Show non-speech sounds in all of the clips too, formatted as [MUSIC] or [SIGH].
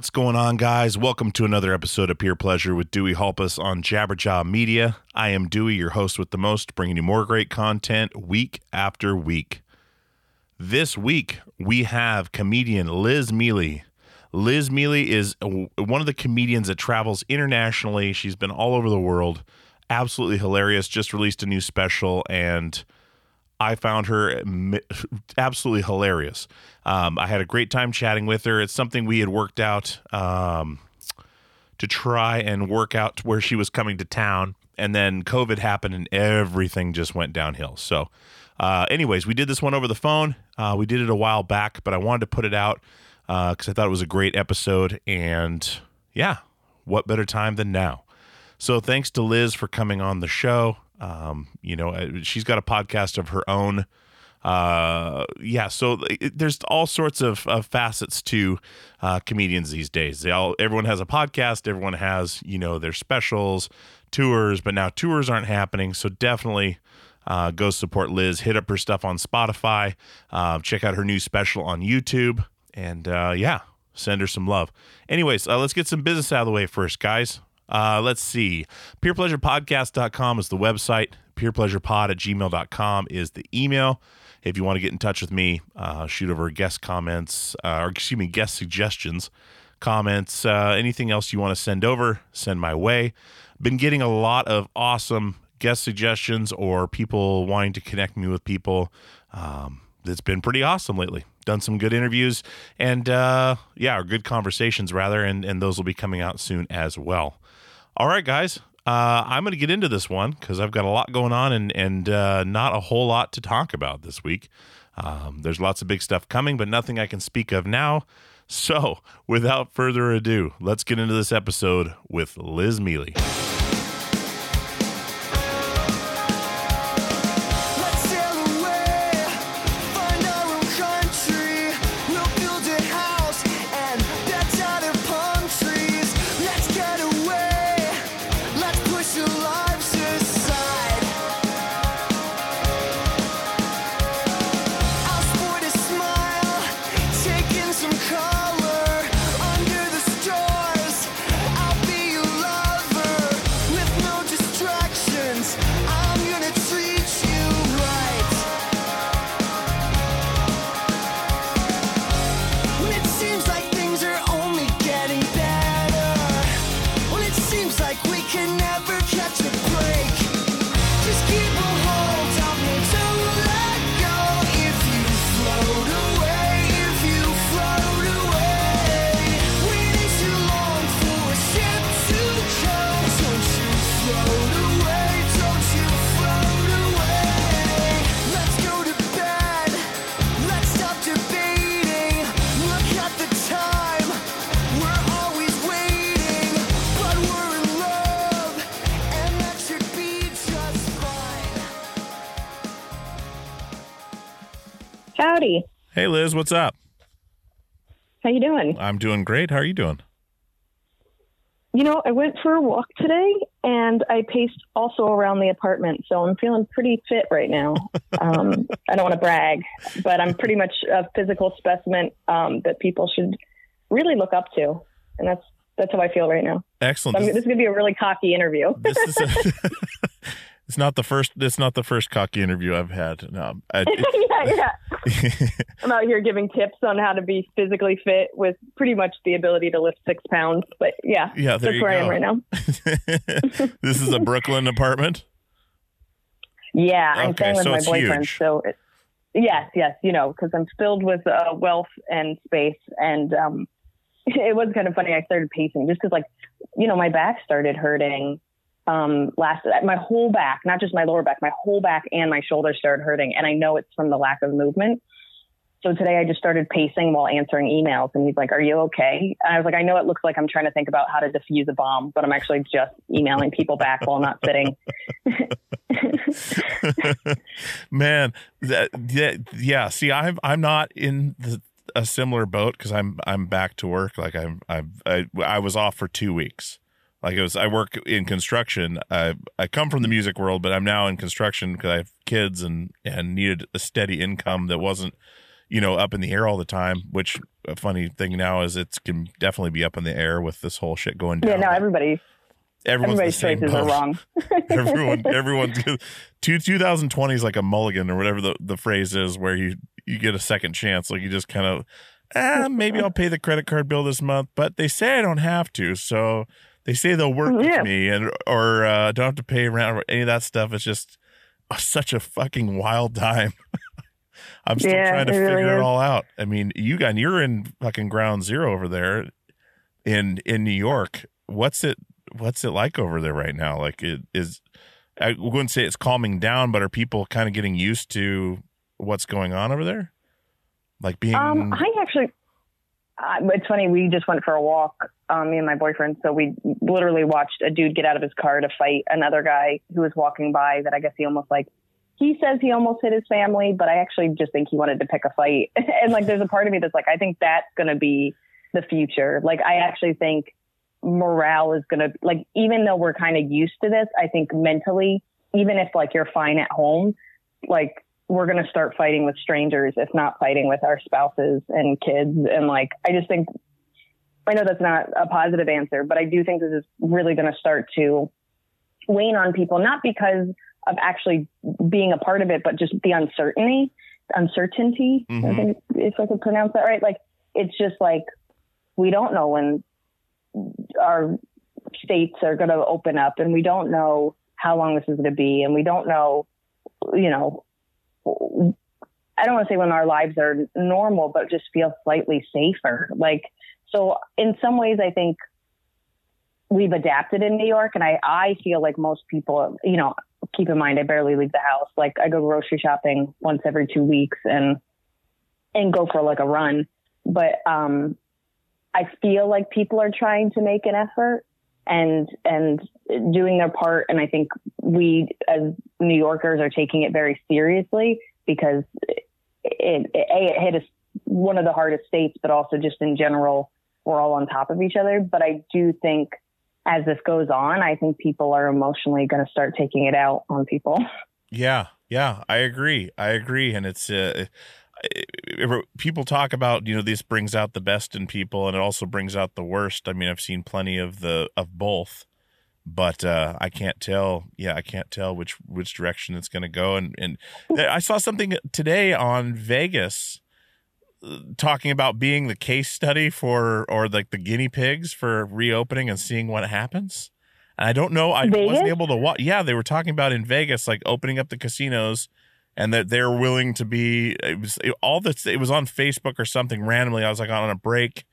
What's going on, guys? Welcome to another episode of Peer Pleasure with Dewey Halpus on Jabberjaw Media. I am Dewey, your host with the most, bringing you more great content week after week. This week, we have comedian Liz Miele. Liz Miele is one of the comedians that travels internationally. She's been all over the world. Absolutely hilarious. Just released a new special, and I found her absolutely hilarious. Um, I had a great time chatting with her. It's something we had worked out um, to try and work out where she was coming to town. And then COVID happened and everything just went downhill. So, uh, anyways, we did this one over the phone. Uh, we did it a while back, but I wanted to put it out because I thought it was a great episode. And yeah, what better time than now? So thanks to Liz for coming on the show. Um, you know, uh, she's got a podcast of her own. Uh, yeah, so it, there's all sorts of, of facets to uh, comedians these days. They all, everyone has a podcast. Everyone has, you know, their specials, tours, but now tours aren't happening. So definitely uh, go support Liz. Hit up her stuff on Spotify. Uh, check out her new special on YouTube. And uh, yeah, send her some love. Anyways, uh, let's get some business out of the way first, guys. Uh, let's see. PeerPleasurePodcast.com is the website. PeerPleasurePod at gmail.com is the email. If you want to get in touch with me, uh, shoot over guest comments, uh, or excuse me, guest suggestions, comments, uh, anything else you want to send over, send my way. Been getting a lot of awesome guest suggestions or people wanting to connect me with people. Um, it's been pretty awesome lately. Done some good interviews and uh, yeah, or good conversations rather, and and those will be coming out soon as well. All right, guys. Uh, I'm going to get into this one because I've got a lot going on and and uh, not a whole lot to talk about this week. Um, there's lots of big stuff coming, but nothing I can speak of now. So, without further ado, let's get into this episode with Liz Miele. Liz, what's up? How you doing? I'm doing great. How are you doing? You know, I went for a walk today and I paced also around the apartment, so I'm feeling pretty fit right now. [LAUGHS] Um, I don't want to brag, but I'm pretty much a physical specimen um, that people should really look up to, and that's that's how I feel right now. Excellent. So This- is gonna be a really cocky interview. this is a, [LAUGHS] [LAUGHS] it's not the first it's not the first cocky interview I've had. No, I, [LAUGHS] yeah, yeah. [LAUGHS] I'm out here giving tips on how to be physically fit with pretty much the ability to lift six pounds. But yeah, Yeah, there that's you where I am right now. [LAUGHS] this is a Brooklyn apartment. Yeah, I'm staying with so my boyfriend. huge. So, it, yes, yes, you know, because I'm filled with uh, wealth and space. And um, it was kind of funny. I started pacing just because, like, you know, my back started hurting um, last, my whole back, not just my lower back, my whole back and my shoulders started hurting. And I know it's from the lack of movement. So today I just started pacing while answering emails. And he's like, Are you okay? And I was like, I know it looks like I'm trying to think about how to defuse a bomb, but I'm actually just emailing people back while not sitting. [LAUGHS] [LAUGHS] Man, that, that yeah. See, I'm I'm not in the, a similar boat because I'm I'm back to work. Like I'm I'm I, I was off for two weeks. Like it was, I work in construction. I I come from the music world, but I'm now in construction because I have kids and and needed a steady income that wasn't, you know, up in the air all the time. Which a funny thing now is it can definitely be up in the air with this whole shit going down. yeah, now everybody, Everyone's everybody's choices are wrong. [LAUGHS] everyone everyone's two 2020 is like a mulligan or whatever the, the phrase is where you you get a second chance like you just kind of ah, maybe i'll pay the credit card bill this month but they say i don't have to so they say they'll work Yeah. with me and or uh, don't have to pay around or any of that stuff it's just such a fucking wild time [LAUGHS] i'm still Yeah, trying to it really figure it is. all out i mean you got you're in fucking ground zero over there in in new york what's it what's it like over there right now like it is I wouldn't say it's calming down, but are people kind of getting used to what's going on over there? Like being Um, I actually, uh, it's funny. We just went for a walk, um, me and my boyfriend. So we literally watched a dude get out of his car to fight another guy who was walking by. That I guess he almost like. He says he almost hit his family, but I actually just think he wanted to pick a fight. [LAUGHS] and like, there's a part of me that's like, I think that's going to be the future. Like, I actually think morale is going to like, even though we're kind of used to this, I think mentally, even if like you're fine at home, like we're going to start fighting with strangers, if not fighting with our spouses and kids. And like, I just think, I know that's not a positive answer, but I do think this is really going to start to wane on people, not because of actually being a part of it, but just the uncertainty, uncertainty, I Mhm. think if I could pronounce that right. Like, it's just like, we don't know when our states are going to open up and we don't know how long this is going to be and we don't know you know i don't want to say when our lives are normal but just feel slightly safer. Like so in some ways i think we've adapted in new york and i i feel like most people you know keep in mind i barely leave the house. Like i go grocery shopping once every two weeks and and go for like a run. But um I feel like people are trying to make an effort and and doing their part. And I think we as New Yorkers are taking it very seriously because it, it, a it hit us one of the hardest states but also just in general we're all on top of each other. But I do think as this goes on I think people are emotionally going to start taking it out on people. Yeah, yeah, I agree. I agree, and it's uh, people talk about you know this brings out the best in people, and it also brings out the worst. I mean, I've seen plenty of the of both, but uh, I can't tell. Yeah, I can't tell which which direction it's going to go. And and I saw something today on Vegas uh, talking about being the case study for or like the guinea pigs for reopening and seeing what happens. And I don't know. I Vegas? wasn't able to watch. Yeah, they were talking about in Vegas, like opening up the casinos, and that they're willing to be. It was it, all this. It was on Facebook or something randomly. I was like on a break,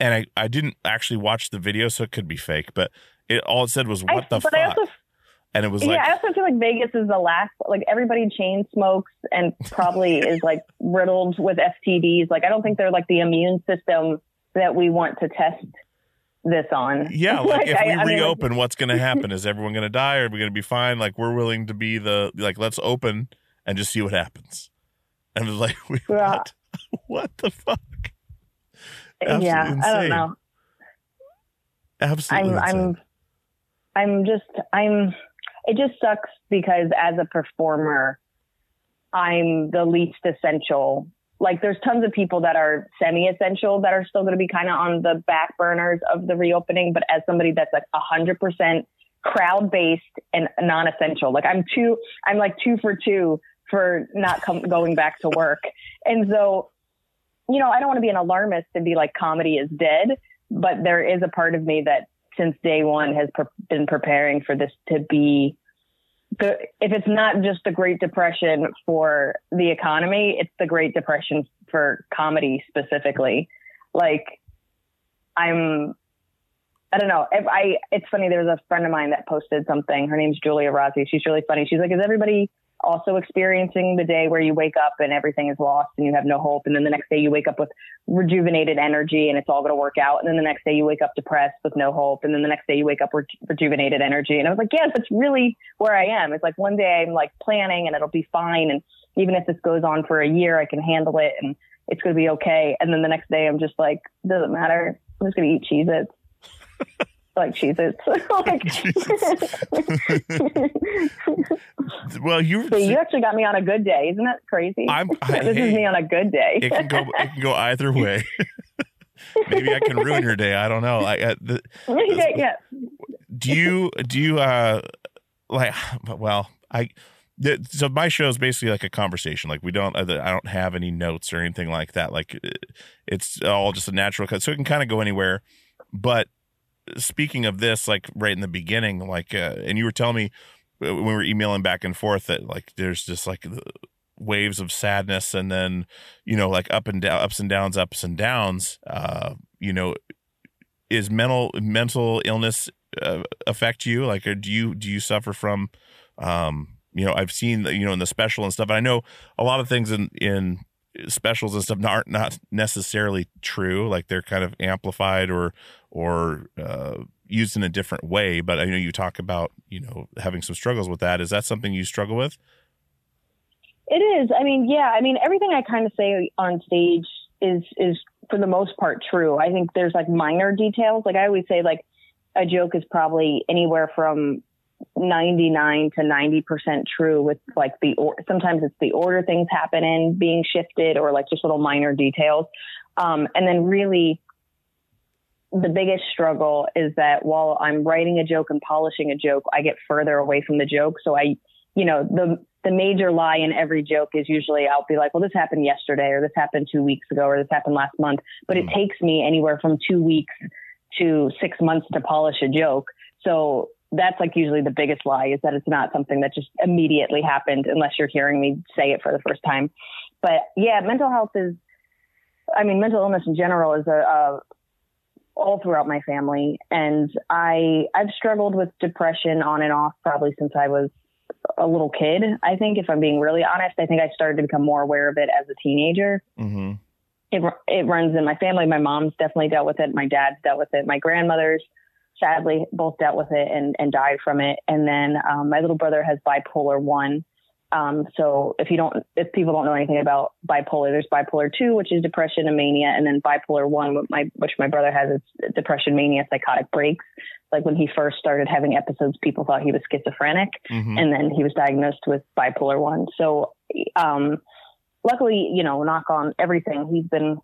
and I I didn't actually watch the video, so it could be fake. But it all it said was I- "What the fuck," also and it was like yeah, I also feel like Vegas is the last. Like everybody chain smokes and probably [LAUGHS] is like riddled with STDs. Like I don't think they're like the immune system that we want to test this on. Yeah, [LAUGHS] like, if I- we I mean, like- reopen, what's going [LAUGHS] to happen? Is everyone going to die? Or are we going to be fine? Like we're willing to be the like let's open and just see what happens. And I was like, [LAUGHS] what? [LAUGHS] what the fuck? yeah, Absolutely I don't know. Absolutely. I'm insane. I'm I'm just I'm it just sucks because as a performer I'm the least essential. Like there's tons of people that are semi-essential that are still going to be kind of on the back burners of the reopening, but as somebody that's like 100% crowd-based and non-essential, like I'm two I'm like two for two for not com- going back to work. And so you know, I don't want to be an alarmist and be like comedy is dead, but there is a part of me that since day one has pre- been preparing for this to be the if it's not just the Great Depression for the economy, it's the Great Depression for comedy specifically. Like I'm I don't know. If I it's funny, there was a friend of mine that posted something. Her name's Julia Rossi. She's really funny. She's like, Is everybody also experiencing the day where you wake up and everything is lost and you have no hope. And then the next day you wake up with rejuvenated energy and it's all going to work out. And then the next day you wake up depressed with no hope. And then the next day you wake up with rejuvenated energy. And I was like yes that's really where I am. It's like one day I'm like planning and it'll be fine. And even if this goes on for a year I can handle it and it's going to be okay. And then the next day I'm just like doesn't matter. I'm just going to eat Cheez-Its [LAUGHS] like Cheez-Its [LAUGHS] like [LAUGHS] well, you So you actually got me on a good day. Isn't that crazy? I'm- [LAUGHS] I- this hey, is me on a good day. it can go it can go either way. Maybe I can ruin your day. I don't know. I, uh, the, yeah, yeah. do you do you uh like [SIGHS] well I so my show is basically like a conversation like we don't I don't have any notes or anything like that like it's all just a natural cut so it can kind of go anywhere but speaking of this like right in the beginning like uh, and you were telling me uh, when we were emailing back and forth that like there's just like waves of sadness and then you know like up and down ups and downs ups and downs uh you know is mental mental illness uh, affect you? Like or do you do you suffer from um you know i've seen you know in the special and stuff and i know a lot of things in in specials and stuff aren't not necessarily true like they're kind of amplified or or uh used in a different way but i know you talk about you know having some struggles with that is that something you struggle with It is. I mean, yeah. I mean, everything I kind of say on stage is is for the most part true. I think there's like minor details. Like I always say, like a joke is probably anywhere from 99 to 90 percent true. With like the or sometimes it's the order things happen in being shifted, or like just little minor details. Um, and then really. The biggest struggle is that while I'm writing a joke and polishing a joke, I get further away from the joke. So I you know, the the major lie in every joke is usually I'll be like, well, this happened yesterday, or this happened two weeks ago, or this happened last month. But it mm. takes me anywhere from two weeks to six months to polish a joke. So that's like usually the biggest lie is that it's not something that just immediately happened unless you're hearing me say it for the first time. But yeah, mental health is, I mean, mental illness in general is a, a all throughout my family. And I, I've struggled with depression on and off probably since I was a little kid. I think if I'm being really honest, I think I started to become more aware of it as a teenager. mm-hmm. It, it runs in my family. My mom's definitely dealt with it. My dad's dealt with it. My grandmother's sadly both dealt with it and, and died from it. And then um, my little brother has bipolar one. Um, so if you don't, if people don't know anything about bipolar, there's bipolar two, which is depression and mania, and then bipolar one, which my which my brother has, is depression, mania, psychotic breaks. Like when he first started having episodes, people thought he was schizophrenic, Mhm. and then he was diagnosed with bipolar one. So, um, luckily, you know, knock on everything, he's been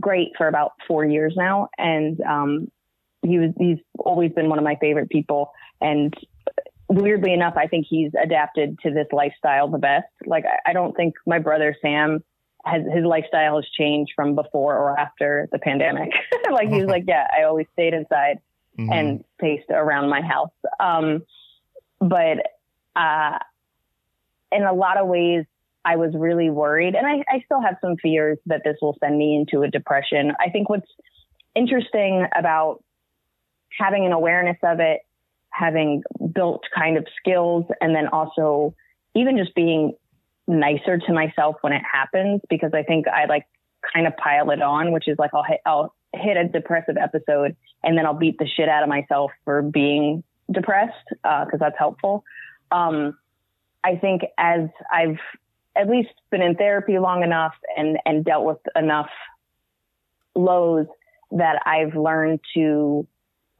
great for about four years now, and um, he was he's always been one of my favorite people, and weirdly enough, I think he's adapted to this lifestyle the best. Like I, I don't think my brother Sam has his lifestyle has changed from before or after the pandemic. [LAUGHS] like he's like, yeah, I always stayed inside Mhm. and paced around my house. Um, but uh, in a lot of ways, I was really worried, and I, I still have some fears that this will send me into a depression. I think what's interesting about having an awareness of it, having built kind of skills, and then also even just being nicer to myself when it happens, because I think I like kind of pile it on, which is like I'll hit, I'll hit a depressive episode and then I'll beat the shit out of myself for being depressed because that's helpful. Um, I think as I've at least been in therapy long enough and and dealt with enough lows that I've learned to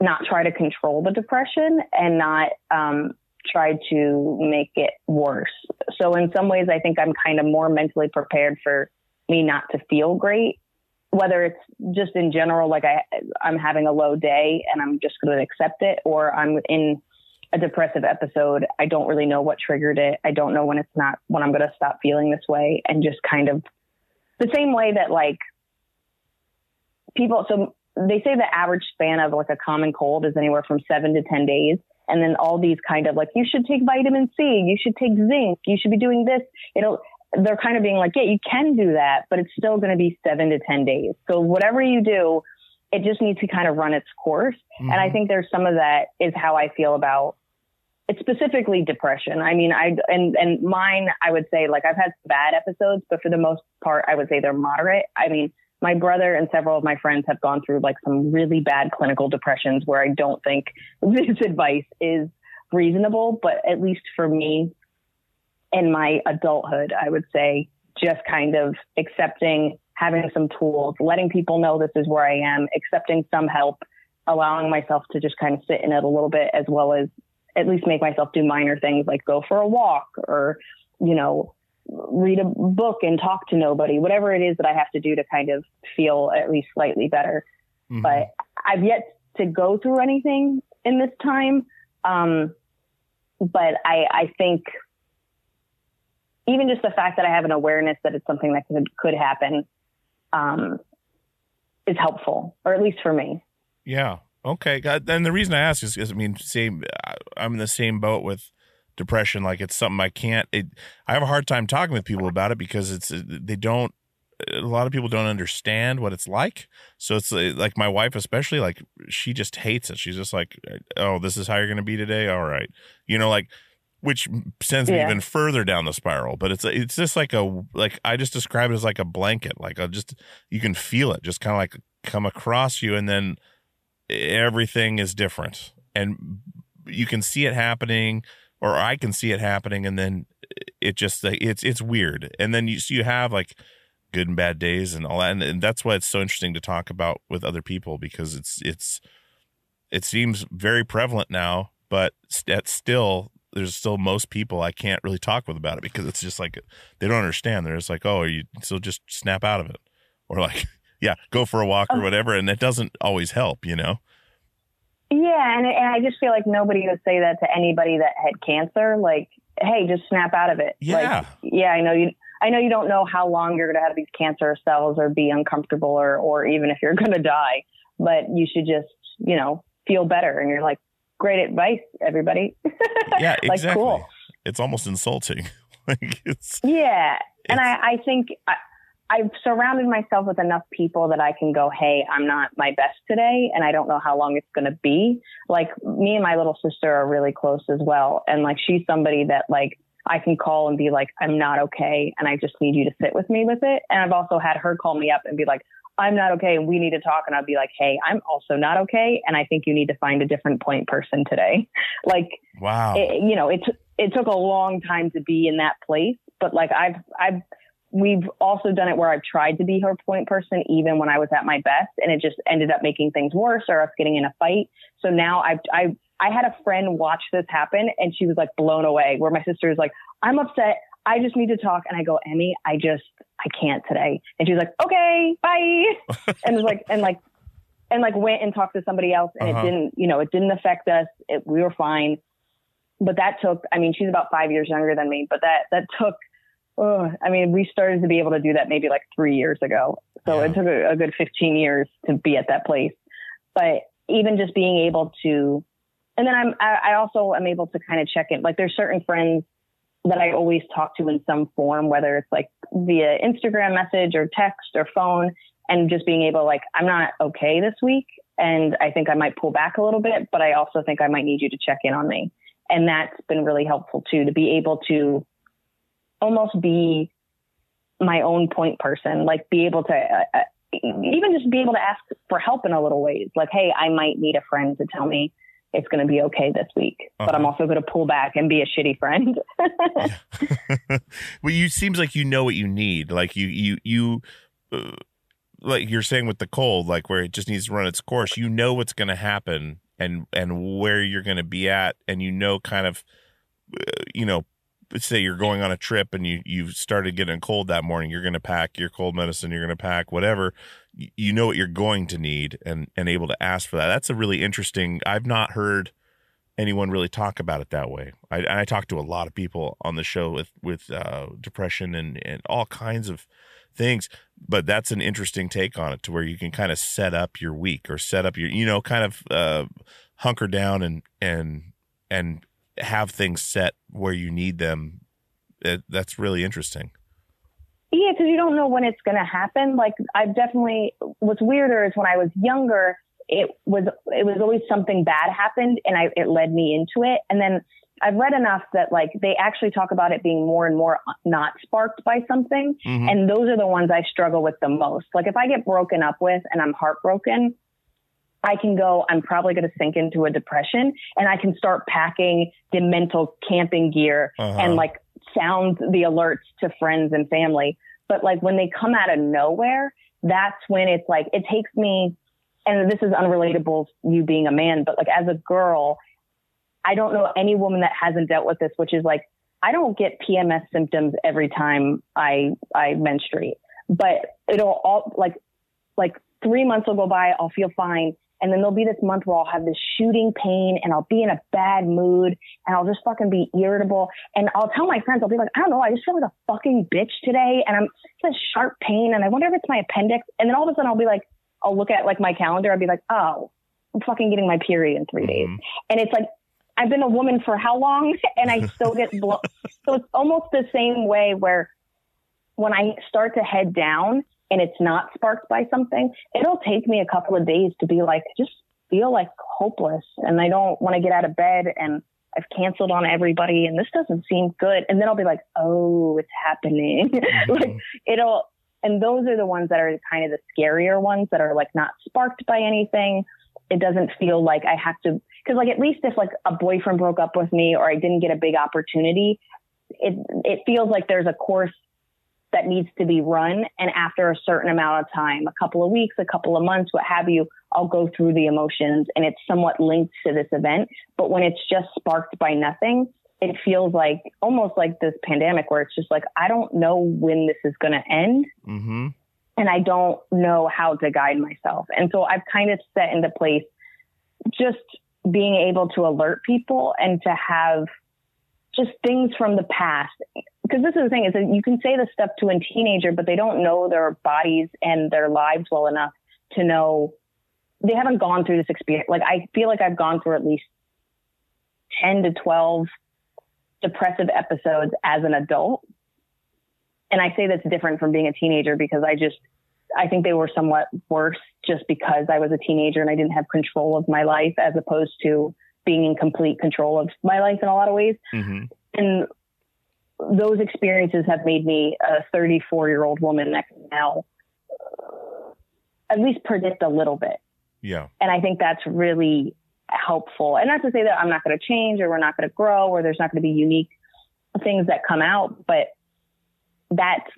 not try to control the depression and not um, try to make it worse. So in some ways, I think I'm kind of more mentally prepared for me not to feel great, whether it's just in general, like I I'm having a low day and I'm just going to accept it, or I'm in a depressive episode. I don't really know what triggered it. I don't know when it's not when I'm going to stop feeling this way, and just kind of the same way that like people. So they say the average span of like a common cold is anywhere from seven to ten days. And then all these kind of like, you should take vitamin C, you should take zinc, you should be doing this. It'll, they're kind of being like, yeah, you can do that, but it's still going to be seven to 10 days. So whatever you do, it just needs to kind of run its course. Mm-hmm. And I think there's some of that is how I feel about it's specifically depression. I mean, I, and, and mine, I would say like I've had bad episodes, but for the most part, I would say they're moderate. I mean, my brother and several of my friends have gone through like some really bad clinical depressions where I don't think [LAUGHS] this advice is reasonable, but at least for me in my adulthood, I would say just kind of accepting, having some tools, letting people know this is where I am, accepting some help, allowing myself to just kind of sit in it a little bit, as well as at least make myself do minor things like go for a walk or, you know, read a book and talk to nobody, whatever it is that I have to do to kind of feel at least slightly better. Mhm. But I've yet to go through anything in this time. Um, but I, I think even just the fact that I have an awareness that it's something that could, could happen, um, is helpful, or at least for me. Yeah. Okay. And the reason I ask is, is I mean, same. I'm in the same boat with depression. Like it's something I can't. It, I have a hard time talking with people about it because it's they don't. A lot of people don't understand what it's like. So it's uh, like my wife, especially, like she just hates it. She's just like, "Oh, this is how you're going to be today. All right." You know, like which sends me Yeah. even further down the spiral. But it's it's just like a like I just describe it as like a blanket. Like I just you can feel it just kind of like come across you, and then everything is different, and you can see it happening, or I can see it happening, and then it just it's it's weird. And then you so you have like good and bad days and all that, and, and that's why it's so interesting to talk about with other people because it's it's it seems very prevalent now, but st- still there's still most people I can't really talk with about it because it's just like they don't understand. They're just like, oh, you so just snap out of it, or like, [LAUGHS] yeah, go for a walk or oh. whatever, and it doesn't always help, you know. Yeah, and and I just feel like nobody would say that to anybody that had cancer. Like, hey, just snap out of it. Yeah. Like, yeah, I know you. I know you don't know how long you're going to have these cancer cells or be uncomfortable or or even if you're [LAUGHS] going to die, but you should just you know feel better. And you're like, great advice, everybody. [LAUGHS] Yeah, like exactly. cool. It's almost insulting. [LAUGHS] like it's Yeah. And It's- I, I think I, I've surrounded myself with enough people that I can go, hey, I'm not my best today, and I don't know how long it's going to be. Like, me and my little sister are really close as well. And like, she's somebody that, like, I can call and be like, I'm not okay, and I just need you to sit with me with it. And I've also had her call me up and be like, I'm not okay, and we need to talk. And I'll be like, hey, I'm also not okay, and I think you need to find a different point person today. [LAUGHS] Like, wow. it, you know, it t- it took a long time to be in that place, but like I've I've we've also done it where I've tried to be her point person even when I was at my best, and it just ended up making things worse or us getting in a fight. So now I've I I had a friend watch this happen, and she was like blown away. Where my sister is like, I'm upset. I just need to talk, and I go, Emmy, I just I can't today, and she's like, okay, bye, [LAUGHS] and was like and like and like went and talked to somebody else and Uh-huh. it didn't you know it didn't affect us it, we were fine but that took i mean she's about five years younger than me but that that took oh, i mean we started to be able to do that maybe like three years ago so Yeah. it took a, a good 15 years to be at that place but even just being able to and then i'm i I also am able to kind of check in like there's certain friends that I always talk to in some form, whether it's like via Instagram message or text or phone, and just being able like, I'm not okay this week. And I think I might pull back a little bit, but I also think I might need you to check in on me. And that's been really helpful too, to be able to almost be my own point person, like be able to, uh, uh, even just be able to ask for help in a little ways. Like, hey, I might need a friend to tell me it's going to be okay this week. But I'm Uh-huh. also going to pull back and be a shitty friend. [LAUGHS] [LAUGHS] well, you seems like you know what you need. Like you, you, you, uh, like you're saying with the cold, like where it just needs to run its course. You know what's going to happen and and where you're going to be at, and you know kind of, uh, you know, say you're going on a trip and you you've started getting cold that morning. You're going to pack your cold medicine. You're going to pack whatever. You, know what you're going to need, and and able to ask for that. That's a really interesting. I've not heard anyone really talk about it that way. I, and I talk to a lot of people on the show with with uh, depression and and all kinds of things, but that's an interesting take on it to where you can kind of set up your week or set up your you know kind of uh, hunker down and and and have things set where you need them. It, that's really interesting. Yeah, because you don't know when it's going to happen. Like I've definitely. What's weirder is when I was younger, it was it was always something bad happened, and I it led me into it. And then I've read enough that like they actually talk about it being more and more not sparked by something, Mhm. and those are the ones I struggle with the most. Like if I get broken up with and I'm heartbroken. I can go, I'm probably going to sink into a depression and I can start packing the mental camping gear Uh-huh. and like sound the alerts to friends and family. But like when they come out of nowhere, that's when it's like, it takes me, and this is unrelatable, you being a man, but like as a girl, I don't know any woman that hasn't dealt with this, which is like, I don't get PMS symptoms every time I, I menstruate, but it'll all like, like three months will go by, I'll feel fine. And then there'll be this month where I'll have this shooting pain and I'll be in a bad mood and I'll just fucking be irritable. And I'll tell my friends, I'll be like, I don't know, I just feel like a fucking bitch today. And I'm a sharp pain and I wonder if it's my appendix. And then all of a sudden I'll be like, I'll look at like my calendar. I'll be like, oh, I'm fucking getting my period in 3 days. Mhm. And it's like, I've been a woman for how long? [LAUGHS] And I [LAUGHS] still get blown. so it's almost the same way where when I start to head down and it's not sparked by something, it'll take me a couple of days to be like, just feel like hopeless. And I don't want to get out of bed and I've canceled on everybody and this doesn't seem good. And then I'll be like, oh, it's happening. [LAUGHS] Mm-hmm. like it'll, and those are the ones that are kind of the scarier ones that are like not sparked by anything. It doesn't feel like I have to, cause like at least if like a boyfriend broke up with me or I didn't get a big opportunity, it, it feels like there's a course that needs to be run. And after a certain amount of time, a couple of weeks, a couple of months, what have you, I'll go through the emotions and it's somewhat linked to this event. But when it's just sparked by nothing, it feels like almost like this pandemic where it's just like, I don't know when this is going to end Mm-hmm. and I don't know how to guide myself. And so I've kind of set into place just being able to alert people and to have just things from the past. Because this is the thing is that you can say this stuff to a teenager, but they don't know their bodies and their lives well enough to know they haven't gone through this experience. Like I feel like I've gone through at least 10 to 12 depressive episodes as an adult. And I say that's different from being a teenager because I just, I think they were somewhat worse just because I was a teenager and I didn't have control of my life as opposed to being in complete control of my life in a lot of ways. Mm-hmm. And those experiences have made me a 34 year old woman that can now uh, at least predict a little bit. Yeah. And I think that's really helpful. And not to say that I'm not going to change or we're not going to grow or there's not going to be unique things that come out, but that's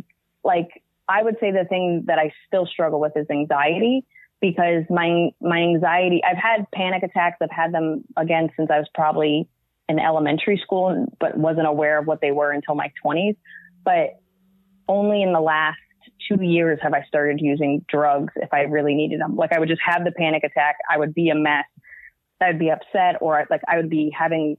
like, I would say the thing that I still struggle with is anxiety because my, my anxiety, I've had panic attacks. I've had them again since I was probably in elementary school, but wasn't aware of what they were until my twenties. But only in the last two years have I started using drugs if I really needed them. Like I would just have the panic attack. I would be a mess. I would be upset or like I would be having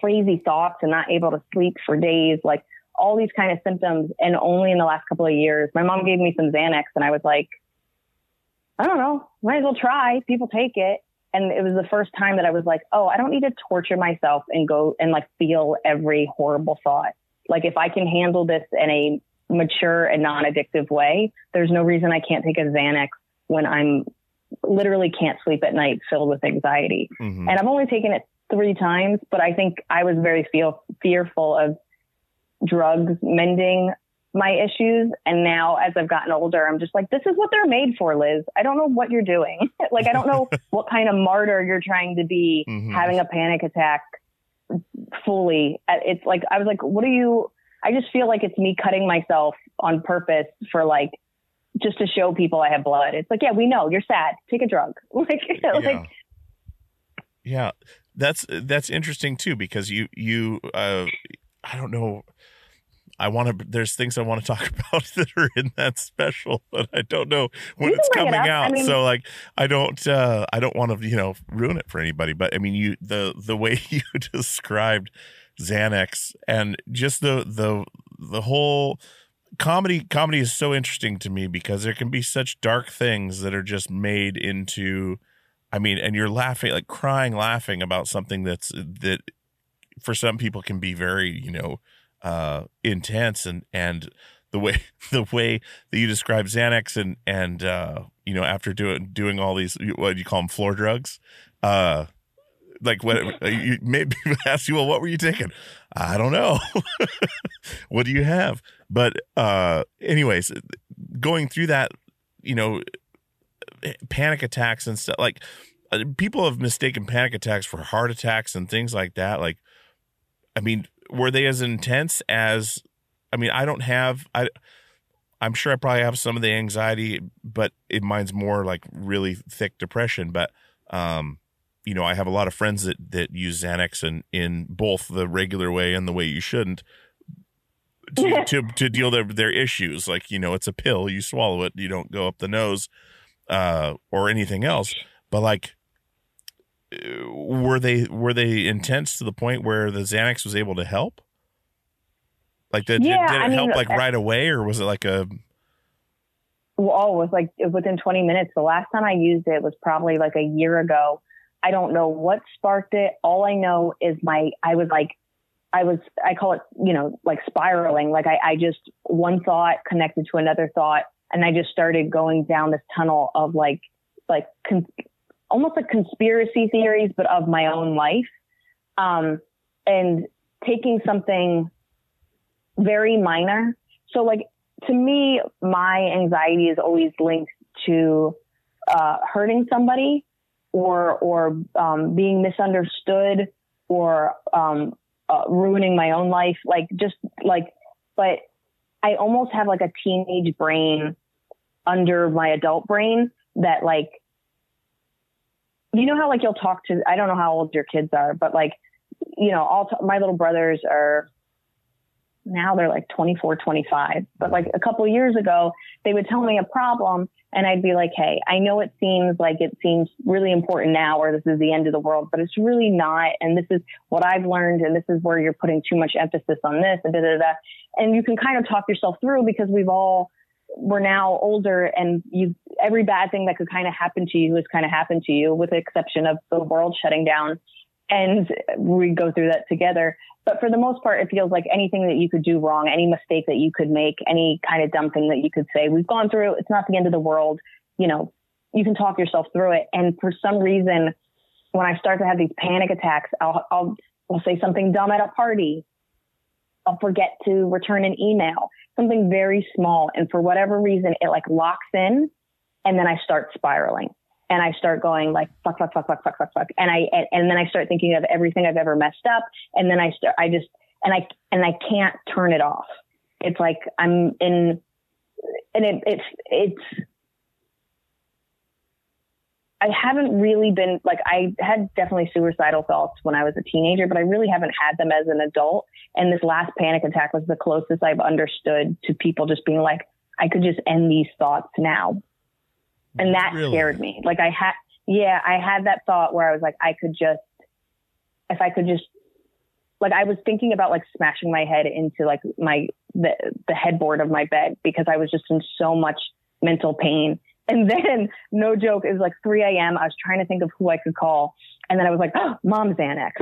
crazy thoughts and not able to sleep for days. Like all these kind of symptoms. And only in the last couple of years, my mom gave me some Xanax and I was like, I don't know, might as well try. People take it. And it was the first time that I was like, oh, I don't need to torture myself and go and like feel every horrible thought. Like if I can handle this in a mature and non-addictive way, there's no reason I can't take a Xanax when I'm literally can't sleep at night filled with anxiety. Mhm. And I've only taken it three times, but I think I was very feel fearful of drugs mending my issues. And now as I've gotten older, I'm just like, this is what they're made for, Liz. I don't know what you're doing. [LAUGHS] like, I don't know [LAUGHS] what kind of martyr you're trying to be Mhm. having a panic attack fully. Uh, It's like, I was like, what are you, I just feel like it's me cutting myself on purpose for like, just to show people I have blood. It's like, yeah, we know you're sad. Take a drug. [LAUGHS] Like, like, yeah. yeah that's that's interesting too because you you uh i don't know i want to there's things i want to [LAUGHS] talk about [LAUGHS] that are in that special but i don't know when it's can bring it coming. I out mean- so like i don't uh i don't want to you know ruin it for anybody but i mean you the the way [LAUGHS] you described xanax and just the the the whole comedy comedy is so interesting to me because there can be such dark things that are just made into I mean, and you're laughing, like crying, laughing about something that's that for some people can be very, you know, uh, intense and and the way [LAUGHS] the way that you describe Xanax and and uh, you know after doing doing all these what do you call them floor drugs, uh, like what you [LAUGHS] maybe [LAUGHS] ask you, well, what were you taking? I don't know. what do you have? But uh, anyways, going through that, you know, panic attacks and stuff like uh, people have mistaken panic attacks for heart attacks and things like that like i mean were they as intense as i mean i don't have i i'm sure i probably have some of the anxiety but it mine's more like really thick depression. But um you know i have a lot of friends that that use xanax and in both the regular way and the way you shouldn't to, to to deal their their issues. Like you know it's a pill you swallow it you don't go up the nose uh or anything else. But like were they were they intense to the point where the Xanax was able to help like did, Yeah, did, it I mean, help like uh, right away or was it like a well, it was like within 20 minutes. The last time I used it was probably like a year ago. I don't know what sparked it. All I know is my, I was like, I was, I call it, you know, like spiraling. Like I, I just, one thought connected to another thought. And I just started going down this tunnel of like, like con- almost like conspiracy theories, but of my own life. Um, and taking something very minor. So like to me, my anxiety is always linked to uh, hurting somebody or or um, being misunderstood or um, uh, ruining my own life. Like just like, but I almost have like a teenage brain under my adult brain that like, you know how like you'll talk to. I don't know how old your kids are, but like, you know, all t- my little brothers are now they're like 24, 25. But like a couple years ago, they would tell me a problem and I'd be like, Hey, I know it seems like it seems really important now or this is the end of the world, but it's really not. And this is what I've learned. And this is where you're putting too much emphasis on this and da, da, da. And you can kind of talk yourself through because we've all, we're now older and you, every bad thing that could kind of happen to you has kind of happened to you with the exception of the world shutting down. And we go through that together. But for the most part, it feels like anything that you could do wrong, any mistake that you could make, any kind of dumb thing that you could say, we've gone through. It's not the end of the world. You know, you can talk yourself through it. And for some reason, when I start to have these panic attacks, I'll, I'll, I'll say something dumb at a party. I'll forget to return an email, something very small. And for whatever reason, it like locks in and then I start spiraling and I start going like fuck, fuck, fuck, fuck, fuck, fuck, fuck. And I, and, and then I start thinking of everything I've ever messed up. And then I start, I just, and I, and I can't turn it off. It's like I'm in, and it, it's, it's, I haven't really been like, I had definitely suicidal thoughts when I was a teenager, but I really haven't had them as an adult. And this last panic attack was the closest I've understood to people just being like, I could just end these thoughts now and that Really? scared me. Like I had, yeah, I had that thought where I was like, I could just, if I could just, like I was thinking about like smashing my head into like my the the headboard of my bed because I was just in so much mental pain. And then, no joke, it was like 3 a.m. I was trying to think of who I could call, and then I was like, oh, "Mom Xanax."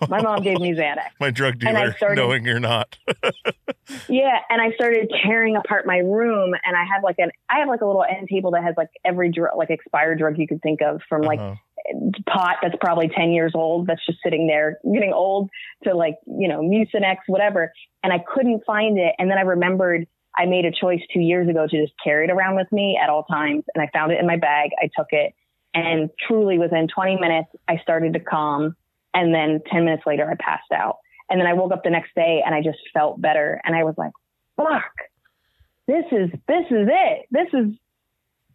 [LAUGHS] my mom gave me Xanax. my drug And I dealer started- knowing you're not [LAUGHS] Yeah, and I started tearing apart my room, and I have like an I have like a little end table that has like every drug, like expired drug you could think of from like Uh-huh. pot that's probably 10 years old that's just sitting there getting old to like, you know, Mucinex, whatever. And I couldn't find it. And then I remembered I made a choice two years ago to just carry it around with me at all times. And I found it in my bag. I took it and truly within 20 minutes, I started to calm. And then 10 minutes later, I passed out. And then I woke up the next day and I just felt better. And I was like, fuck, this is, this is it. This is,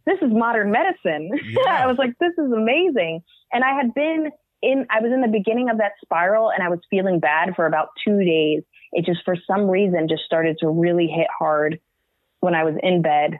this is modern medicine. [LAUGHS] Yeah. I was like, this is amazing. And I had been in, I was in the beginning of that spiral and I was feeling bad for about two days. It just, for some reason, just started to really hit hard when I was in bed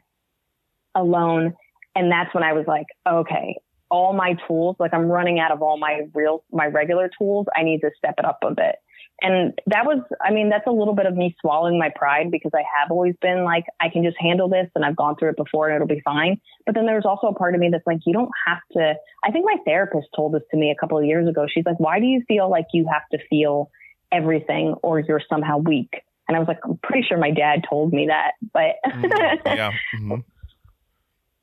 alone. And that's when I was like, okay, all my tools, like I'm running out of all my real, my regular tools. I need to step it up a bit. And that was, I mean, that's a little bit of me swallowing my pride because I have always been like, I can just handle this and I've gone through it before and it'll be fine. But then there's also a part of me that's like, you don't have to. I think my therapist told this to me a couple of years ago. She's like, why do you feel like you have to feel everything or you're somehow weak? And I was like, I'm pretty sure my dad told me that, but [LAUGHS] yeah. Mhm.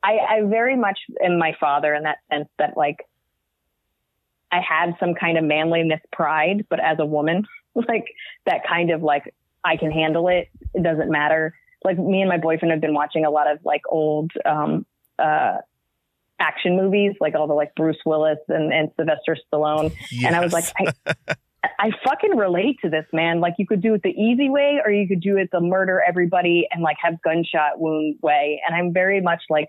I, I very much am my father in that sense that like I had some kind of manliness pride, but as a woman, [LAUGHS] like that kind of like I can handle it. It doesn't matter. Like me and my boyfriend have been watching a lot of like old um uh action movies, like all the like Bruce Willis and, and Sylvester Stallone. And I was like, I [LAUGHS] I fucking relate to this, man. Like you could do it the easy way or you could do it the murder everybody and like have gunshot wound way. And I'm very much like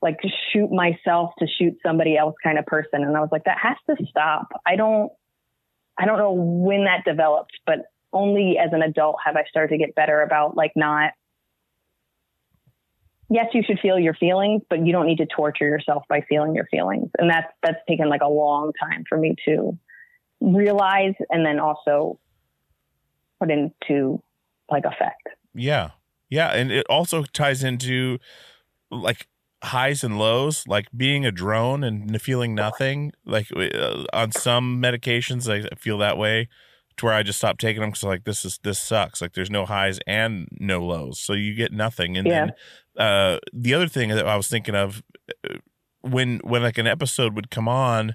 like shoot myself to shoot somebody else kind of person. And I was like, that has to stop. I don't I don't know when that developed, but only as an adult have I started to get better about like not yes, you should feel your feelings, but you don't need to torture yourself by feeling your feelings. And that's that's taken like a long time for me to realize and then also put into like effect. Yeah. Yeah. And it also ties into like highs and lows, like being a drone and feeling nothing. Like uh, on some medications, I feel that way to where I just stop taking them because like this is this sucks. Like there's no highs and no lows, so you get nothing. And Yeah. then uh, the other thing that I was thinking of uh, when when like an episode would come on.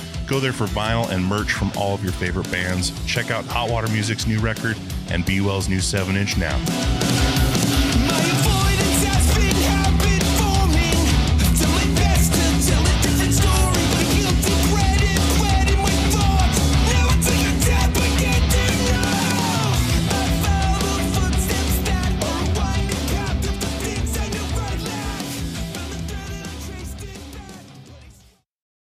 Go there for vinyl and merch from all of your favorite bands. Check out Hot Water Music's new record and Be Well's new 7 inch now.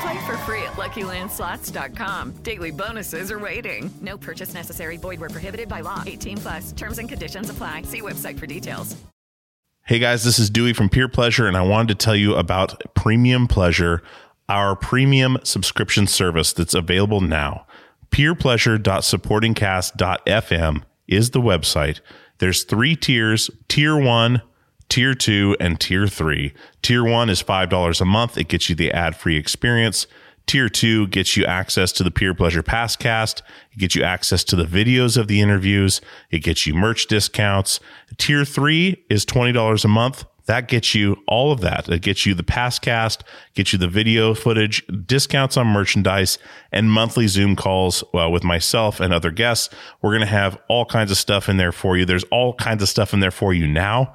Play for free at LuckyLandSlots.com. Daily bonuses are waiting. No purchase necessary. Void where prohibited by law. 18 plus. Terms and conditions apply. See website for details. Hey guys, this is Dewey from Peer Pleasure, and I wanted to tell you about Premium Pleasure, our premium subscription service that's available now. PeerPleasure.supportingcast.fm is the website. There's three tiers. Tier one, tier two, and tier three. Tier one is $5 a month. It gets you the ad free experience. Tier two gets you access to the Peer Pleasure Passcast. It gets you access to the videos of the interviews. It gets you merch discounts. Tier three is $20 a month. That gets you all of that. It gets you the Passcast, gets you the video footage, discounts on merchandise, and monthly Zoom calls uh, with myself and other guests. We're going to have all kinds of stuff in there for you. There's all kinds of stuff in there for you now.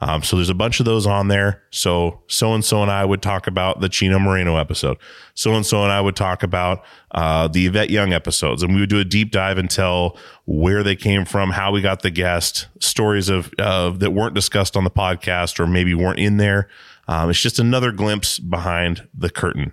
Um, so there's a bunch of those on there. So so and so and I would talk about the Chino Moreno episode. So and so and I would talk about uh, the Yvette Young episodes, and we would do a deep dive and tell where they came from, how we got the guest, stories of uh, that weren't discussed on the podcast or maybe weren't in there. Um, it's just another glimpse behind the curtain.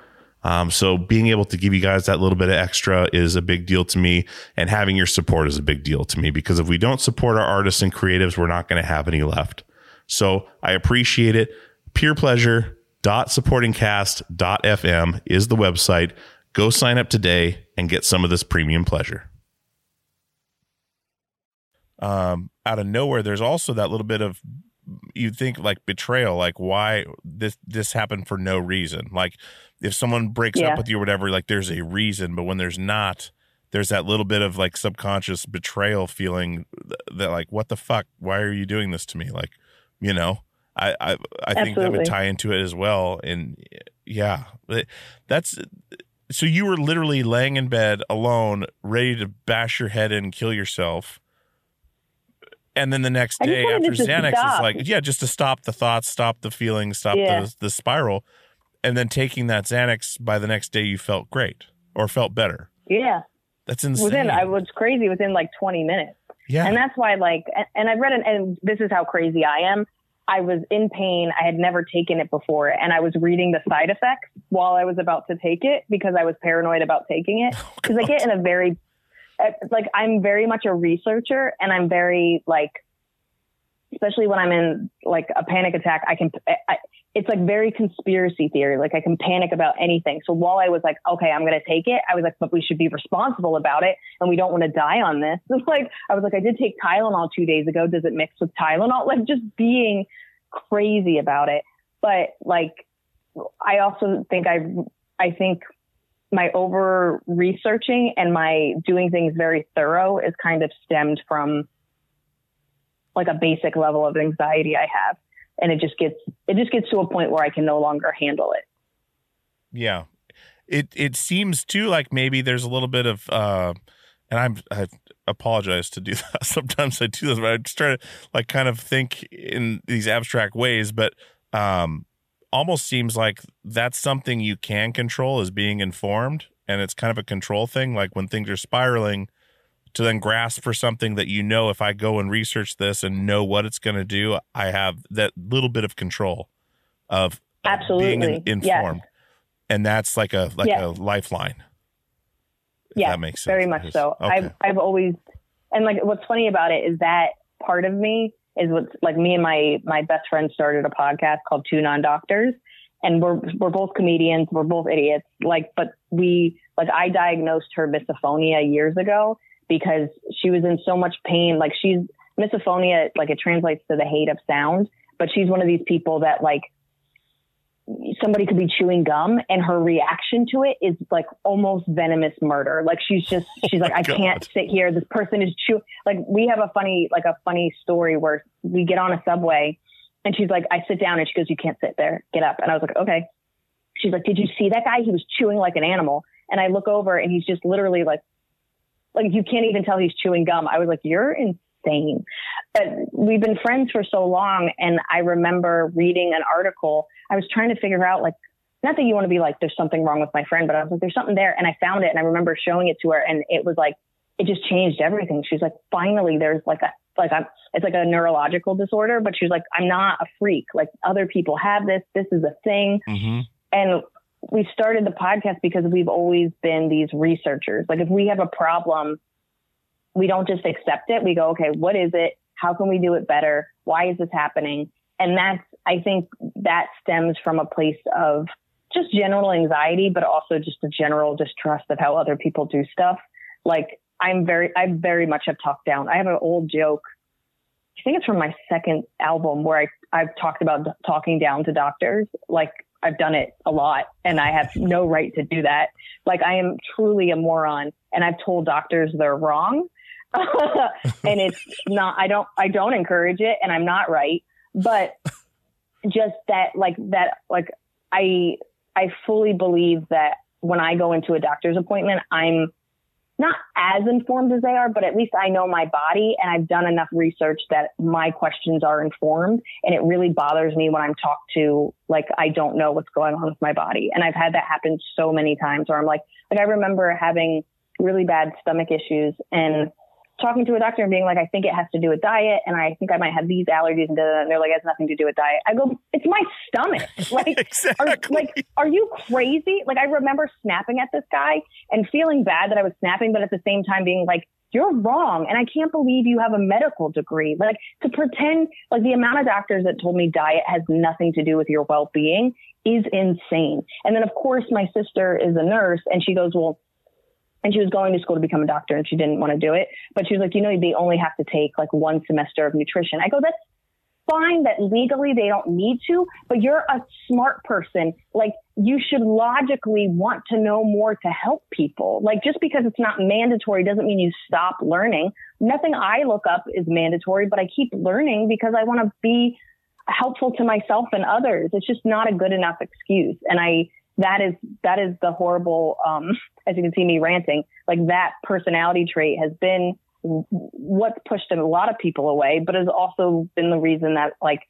Um, so being able to give you guys that little bit of extra is a big deal to me, and having your support is a big deal to me because if we don't support our artists and creatives, we're not going to have any left. So I appreciate it. Peer pleasure supportingcast.fm is the website. Go sign up today and get some of this premium pleasure. Um, out of nowhere, there's also that little bit of you think like betrayal, like why this this happened for no reason. Like if someone breaks Yeah. up with you or whatever, like there's a reason, but when there's not, there's that little bit of like subconscious betrayal feeling th- that like what the fuck? Why are you doing this to me? Like, you know, I I, I think that would tie into it as well. And yeah, that's so you were literally laying in bed alone, ready to bash your head in and kill yourself. And then the next day after Xanax is stop. like, yeah, just to stop the thoughts, stop the feelings, stop Yeah. the the spiral. And then taking that Xanax by the next day you felt great or felt better. Yeah. That's insane. Within, I was crazy within like 20 minutes. yeah. And that's why, like, and, I've read it, and this is how crazy I am. I was in pain. I had never taken it before, and I was reading the side effects while I was about to take it because I was paranoid about taking it. [LAUGHS] Oh, Because I get in a very, Uh, like, I'm very much a researcher, and I'm very like, especially when I'm in like a panic attack, I can. I, it's like very conspiracy theory. Like I can panic about anything. So while I was like, okay, I'm going to take it, I was like, but we should be responsible about it, and we don't want to die on this. It's [LAUGHS] like I was like, I did take Tylenol two days ago. Does it mix with Tylenol? Like just being crazy about it. But like I also think I I think my over researching and my doing things very thorough is kind of stemmed from like a basic level of anxiety I have. And it just gets it just gets to a point where I can no longer handle it. Yeah. It it seems too like maybe there's a little bit of uh and I'm I apologize to do [LAUGHS] that. Sometimes I do this, but I just try to like kind of think in these abstract ways, but um almost seems like that's something you can control is being informed and it's kind of a control thing like when things are spiraling to then grasp for something that you know if I go and research this and know what it's going to do, I have that little bit of control of Absolutely. being in, informed. Yes. And that's like a like Yes. a lifeline. Yeah, that makes sense. very much so. Okay. I've I've always and like what's funny about it is that part of me is what's like me and my my best friend started a podcast called Two Non Doctors, and we're we're both comedians, we're both idiots. Like, but we like I diagnosed her misophonia years ago because she was in so much pain. Like she's misophonia, like it translates to the hate of sound, but she's one of these people that like somebody could be chewing gum and her reaction to it is like almost venomous murder. Like she's just [LAUGHS] oh she's like I can't sit here. This person is chewing. like we have a funny like a funny story where we get on a subway and she's like I sit down and she goes you can't sit there. Get up. And I was like okay. She's like did you see that guy? He was chewing like an animal. And I look over and he's just literally like like you can't even tell he's chewing gum. I was like you're insane. But we've been friends for so long and I remember reading an article. I was trying to figure out like not that you want to be like there's something wrong with my friend, but I was like there's something there and I found it and I remember showing it to her and it was like it just changed everything. She's like finally there's like a like I'm it's like a neurological disorder, but she's like I'm not a freak. Like other people have this. This is a thing. Mhm. And we started the podcast because we've always been these researchers. Like if we have a problem, we don't just accept it. We go, okay, what is it? How can we do it better? Why is this happening? And that's, I think that stems from a place of just general anxiety, but also just a general distrust of how other people do stuff. Like I'm very, I very much have talked down. I have an old joke. I think it's from my second album where I, I've talked about talking down to doctors. Like I've done it a lot and I have no right to do that. Like I am truly a moron and I've told doctors they're wrong. [LAUGHS] and it's not, I don't, I don't encourage it and I'm not right, but just that, like that, like I, I fully believe that when I go into a doctor's appointment, I'm not as informed as they are, but at least I know my body and I've done enough research that my questions are informed. And it really bothers me when I'm talked to like I don't know what's going on with my body. And I've had that happen so many times where I'm like, like I remember having really bad stomach issues and talking to a doctor and being like, I think it has to do with diet, and I think I might have these allergies, and, and they're like, it has nothing to do with diet. I go, it's my stomach. [LAUGHS] Like, are, like, are you crazy? Like, I remember snapping at this guy and feeling bad that I was snapping, but at the same time being like, you're wrong, and I can't believe you have a medical degree. Like, to pretend like the amount of doctors that told me diet has nothing to do with your well-being is insane. And then, of course, my sister is a nurse, and she goes, well and she was going to school to become a doctor and she didn't want to do it. But she was like, you know, they only have to take like one semester of nutrition. I go, that's fine that legally they don't need to, but you're a smart person. Like you should logically want to know more to help people. Like just because it's not mandatory doesn't mean you stop learning. Nothing I look up is mandatory, but I keep learning because I want to be helpful to myself and others. It's just not a good enough excuse. And I, that is that is the horrible um [LAUGHS] as you can see me ranting like that personality trait has been what's pushed a lot of people away but has also been the reason that like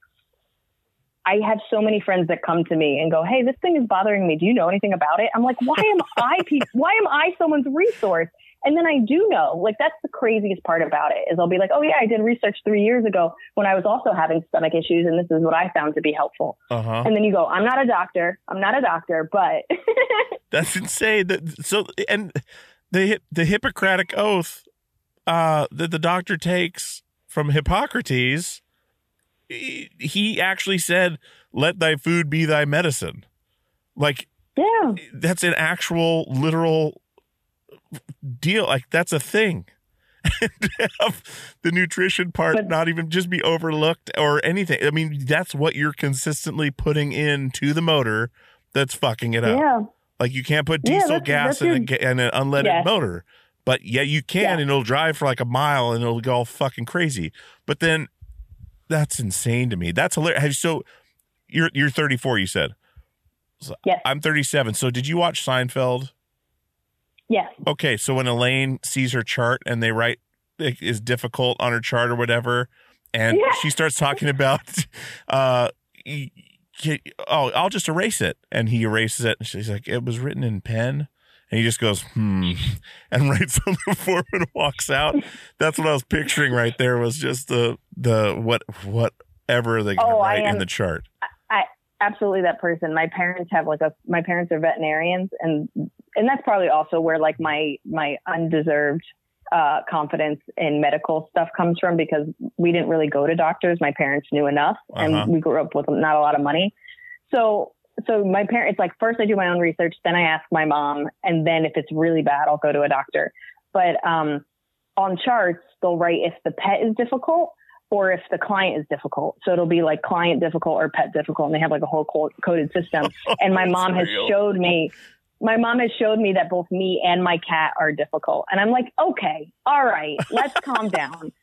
I have so many friends that come to me and go, "Hey, this thing is bothering me. Do you know anything about it?" I'm like, "Why am I pe- why am I someone's resource?" And then I do know. Like that's the craziest part about it is I'll be like, "Oh yeah, I did research 3 years ago when I was also having stomach issues and this is what I found to be helpful." Uh-huh. And then you go, "I'm not a doctor. I'm not a doctor, but [LAUGHS] That's insane. So and the the Hippocratic oath uh, that the doctor takes from Hippocrates, he he actually said, "Let thy food be thy medicine." Like yeah, that's an actual literal deal. Like that's a thing. [LAUGHS] And have the nutrition part But- not even just be overlooked or anything. I mean, that's what you're consistently putting into the motor that's fucking it up. Yeah. Like you can't put Yeah, diesel that's- gas that's in, a, your- in an unleaded motor, but yeah, you can, Yeah. and it'll drive for like a mile, and it'll go all fucking crazy. But then that's insane to me. That's hilarious. Have So you're you're 34, you said. So Yes. I'm 37. So did you watch Seinfeld? Yes. Okay, so when Elaine sees her chart and they write is difficult on her chart or whatever, and Yeah. she starts talking about, [LAUGHS] uh, oh, I'll just erase it, and he erases it, and she's like, it was written in pen, and he just goes, hmm, [LAUGHS] and writes on the form and walks out. That's what I was picturing right there was just the the what whatever they Oh, write in the chart. I absolutely that person. My parents have like a my parents are veterinarians and and that's probably also where like my my undeserved uh, confidence in medical stuff comes from because we didn't really go to doctors. My parents knew enough, and Uh-huh. we grew up with not a lot of money. So, so my parents like first I do my own research, then I ask my mom, and then if it's really bad, I'll go to a doctor. But um, on charts, they'll write if the pet is difficult or if the client is difficult. So it'll be like client difficult or pet difficult, and they have like a whole co- coded system. [LAUGHS] and my mom has real. showed me my mom has showed me that both me and my cat are difficult. And I'm like, okay, all right, let's calm down. [LAUGHS]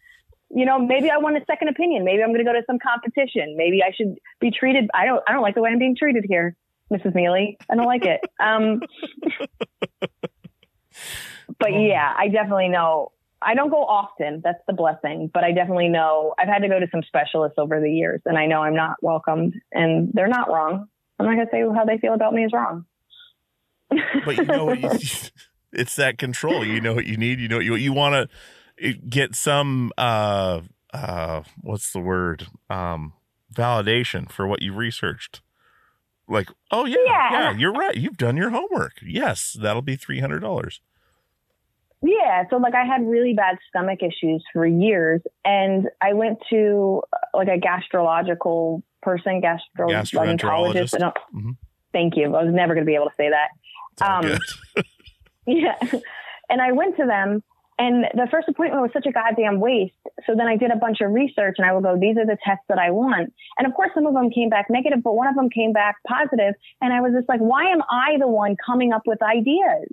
You know, maybe I want a second opinion. Maybe I'm going to go to some competition. Maybe I should be treated. I don't, I don't like the way I'm being treated here, Mrs. Miele. I don't like it. Um, [LAUGHS] but yeah, I definitely know. I don't go often. That's the blessing. But I definitely know I've had to go to some specialists over the years, and I know I'm not welcomed, and they're not wrong. I'm not going to say how they feel about me is wrong. But you know what you, [LAUGHS] it's that control you know what you need you know what you, you want to get some uh uh what's the word um validation for what you researched like oh yeah Yeah. yeah you're right you've done your homework yes that'll be $300 Yeah, so like I had really bad stomach issues for years, and I went to uh, like a gastrological person, gastroenterologist. Gastroenterologist. Mhm. Thank you. I was never going to be able to say that. Um. [LAUGHS] Yeah, and I went to them, and the first appointment was such a goddamn waste. So then I did a bunch of research, and I would go, "These are the tests that I want." And of course, some of them came back negative, but one of them came back positive, and I was just like, "Why am I the one coming up with ideas?"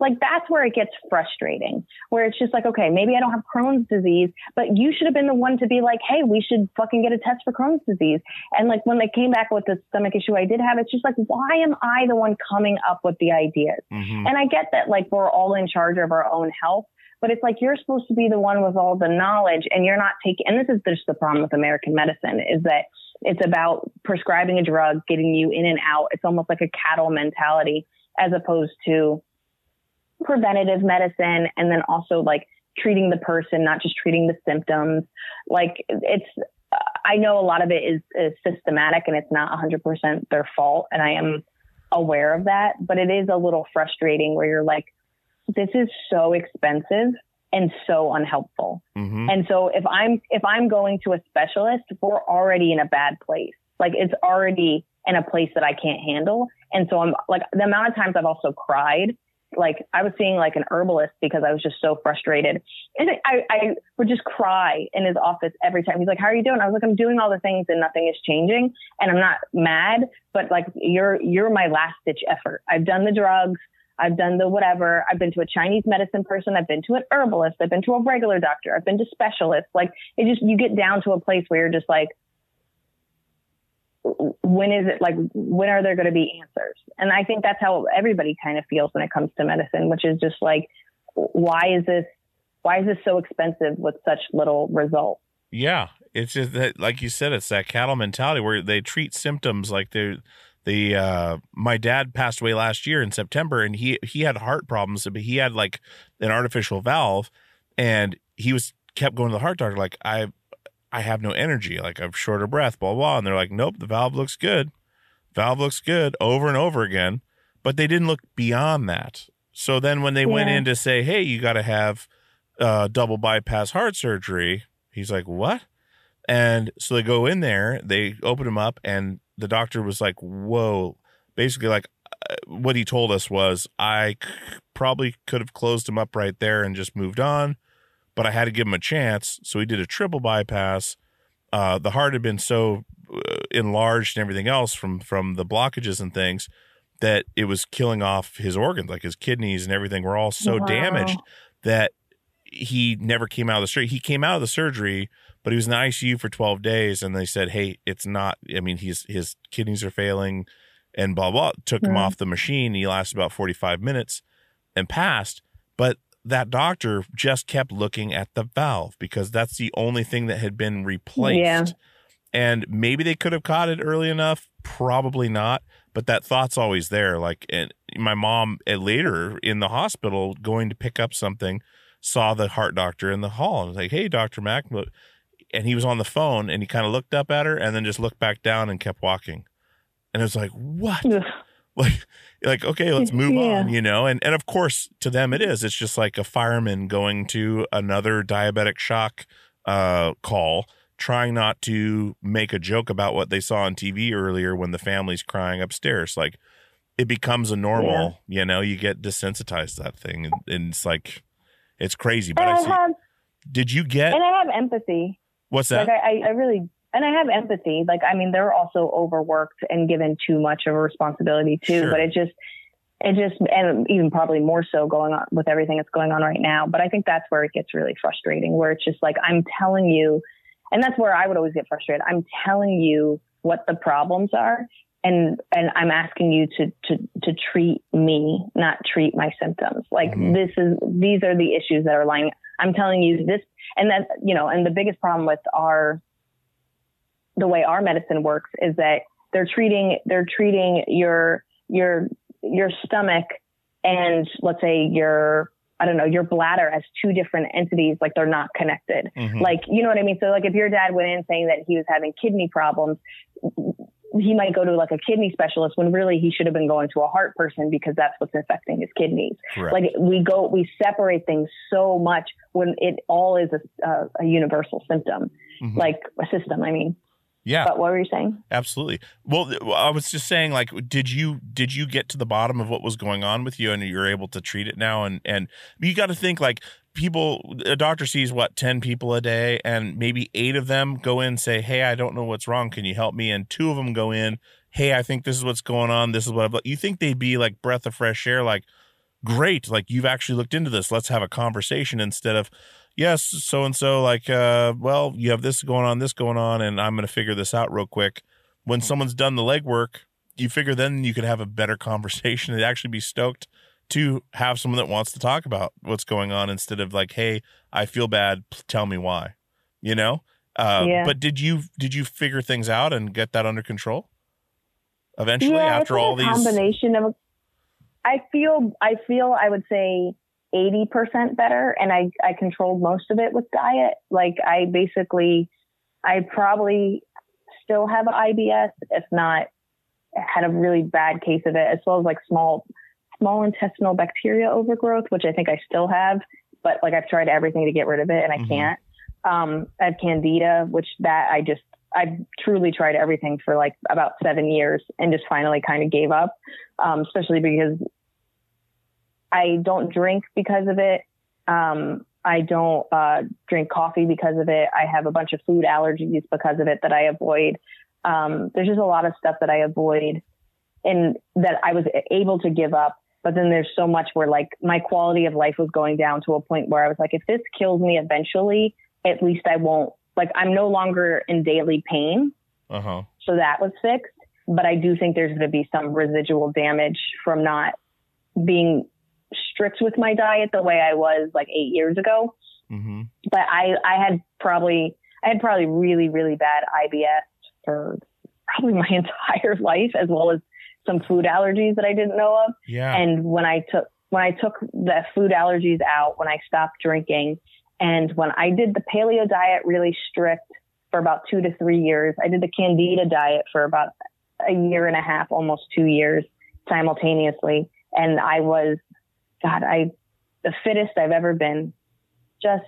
Like that's where it gets frustrating, where it's just like, okay, maybe I don't have Crohn's disease, but you should have been the one to be like, hey, we should fucking get a test for Crohn's disease. And like when they came back with the stomach issue I did have, it's just like, why am I the one coming up with the ideas? Mhm. And I get that like we're all in charge of our own health, but it's like you're supposed to be the one with all the knowledge and you're not taking, and this is just the problem with American medicine is that it's about prescribing a drug, getting you in and out. It's almost like a cattle mentality as opposed to preventative medicine and then also like treating the person, not just treating the symptoms. Like it's, I know a lot of it is, is systematic and it's not 100% their fault. And I am aware of that, but it is a little frustrating where you're like, this is so expensive and so unhelpful. Mhm. And so if I'm if I'm going to a specialist, we're already in a bad place. Like it's already in a place that I can't handle. And so I'm like the amount of times I've also cried. Like I was seeing like an herbalist because I was just so frustrated. And I, I would just cry in his office every time. He's like, How are you doing? I was like, I'm doing all the things and nothing is changing. And I'm not mad, but like you're you're my last ditch effort. I've done the drugs. I've done the whatever. I've been to a Chinese medicine person. I've been to an herbalist. I've been to a regular doctor. I've been to specialists. Like it just, you get down to a place where you're just like, when is it like, when are there going to be answers? And I think that's how everybody kind of feels when it comes to medicine, which is just like, why is this, why is this so expensive with such little result? Yeah, it's just that, like you said, it's that cattle mentality where they treat symptoms like they're the. Uh, my dad passed away last year in September, and he he had heart problems, but he had like an artificial valve, and he was kept going to the heart doctor like I, I have no energy, like I'm short of breath, blah blah, and they're like, nope, the valve looks good, valve looks good, over and over again, but they didn't look beyond that. So then when they went in to say, hey, you got to have uh, double bypass heart surgery. He's like, what? And so they go in there, they open him up, and the doctor was like, whoa. Basically, like uh, what he told us was, I c- probably could have closed him up right there and just moved on, but I had to give him a chance. So he did a triple bypass. Uh, the heart had been so uh, enlarged and everything else from from the blockages and things that it was killing off his organs, like his kidneys and everything were all so Wow. damaged that he never came out of the surgery. He came out of the surgery, but he was in the ICU for 12 days and they said, "Hey, it's not I mean, he's his kidneys are failing and blah blah." Took him Mhm. off the machine. He lasted about 45 minutes and passed, that doctor just kept looking at the valve because that's the only thing that had been replaced. Yeah. And maybe they could have caught it early enough, probably not, but that thought's always there. Like and my mom uh, later in the hospital going to pick up something saw the heart doctor in the hall and was like, "Hey, Dr. Mack," and he was on the phone and he kind of looked up at her and then just looked back down and kept walking. And it was like, "What?" [LAUGHS] Like like okay [LAUGHS] let's move Yeah. on you know? And and of course to them it is. It's just like a fireman going to another diabetic shock uh call trying not to make a joke about what they saw on TV earlier when the family's crying upstairs. Like it becomes a normal you know? You get desensitized to that thing and, and it's like it's crazy. But And I I have did you get and I have empathy. what's that? Like I, I really and I have empathy. Like I mean, they're also overworked and given too much of a responsibility too. Sure. But it just it just and even probably more so going on with everything that's going on right now. But I think that's where it gets really frustrating, where it's just like I'm telling you, and that's where I would always get frustrated. I'm telling you what the problems are. And and I'm asking you to to to treat me, not treat my symptoms. Like Mhm. this is these are the issues that are lying. I'm telling you this, and that you know, and the biggest problem with our the way our medicine works is that they're treating they're treating your your your stomach and let's say your I don't know your bladder as two different entities like they're not connected Mhm. like you know what I mean so like if your dad went in saying that he was having kidney problems he might go to like a kidney specialist when really he should have been going to a heart person because that's what's affecting his kidneys Correct. like we go we separate things so much when it all is a, a, a universal symptom Mhm. like a system i mean yeah but what were you saying Absolutely. Well, I was just saying, like, did you did you get to the bottom of what was going on with you, and you're able to treat it now? And and you got to think like people. A doctor sees what ten people a day, and maybe eight of them go in and say, "Hey, I don't know what's wrong. Can you help me?" And two of them go in, "Hey, I think this is what's going on. This is what I've." You think they'd be like breath of fresh air, like, great, like you've actually looked into this. Let's have a conversation instead of. Yes, so and so, like, uh, well, you have this going on, this going on, and I'm going to figure this out real quick when someone's done the legwork, you figure then you could have a better [LAUGHS] conversation and actually be stoked to have someone that wants to talk about what's going on instead of like, hey, I feel bad, tell me why. You know? Uh, Yeah. but did you did you figure things out and get that under control? Eventually, yeah, after all a these combination of i feel i feel i would say 80% better and i i controlled most of it with diet like i basically i probably still have ibs if not had a really bad case of it as well as like small small intestinal bacteria overgrowth which i think i still have but like i've tried everything to get rid of it and i Mhm. can't um i have candida which that i just I've truly tried everything for like about seven years and just finally kind of gave up, um, especially because I don't drink because of it. Um, I don't uh, drink coffee because of it. I have a bunch of food allergies because of it that I avoid. Um, there's just a lot of stuff that I avoid and that I was able to give up. But then there's so much where like my quality of life was going down to a point where I was like, if this kills me eventually, at least I won't like I'm no longer in daily pain. uh huh. So that was fixed. But I do think there's going to be some residual damage from not being strict with my diet the way I was like eight years ago. Mm-hmm. But I, I had probably, I had probably really, really bad IBS for probably [LAUGHS] my entire life, as well as some food allergies that I didn't know of. Yeah. And when I took when I took the food allergies out, when I stopped drinking, and when I did the paleo diet really strict for about two to three years, I did the candida diet for about a year and a half, almost two years simultaneously. And I was, God, I, the fittest I've ever been. Just,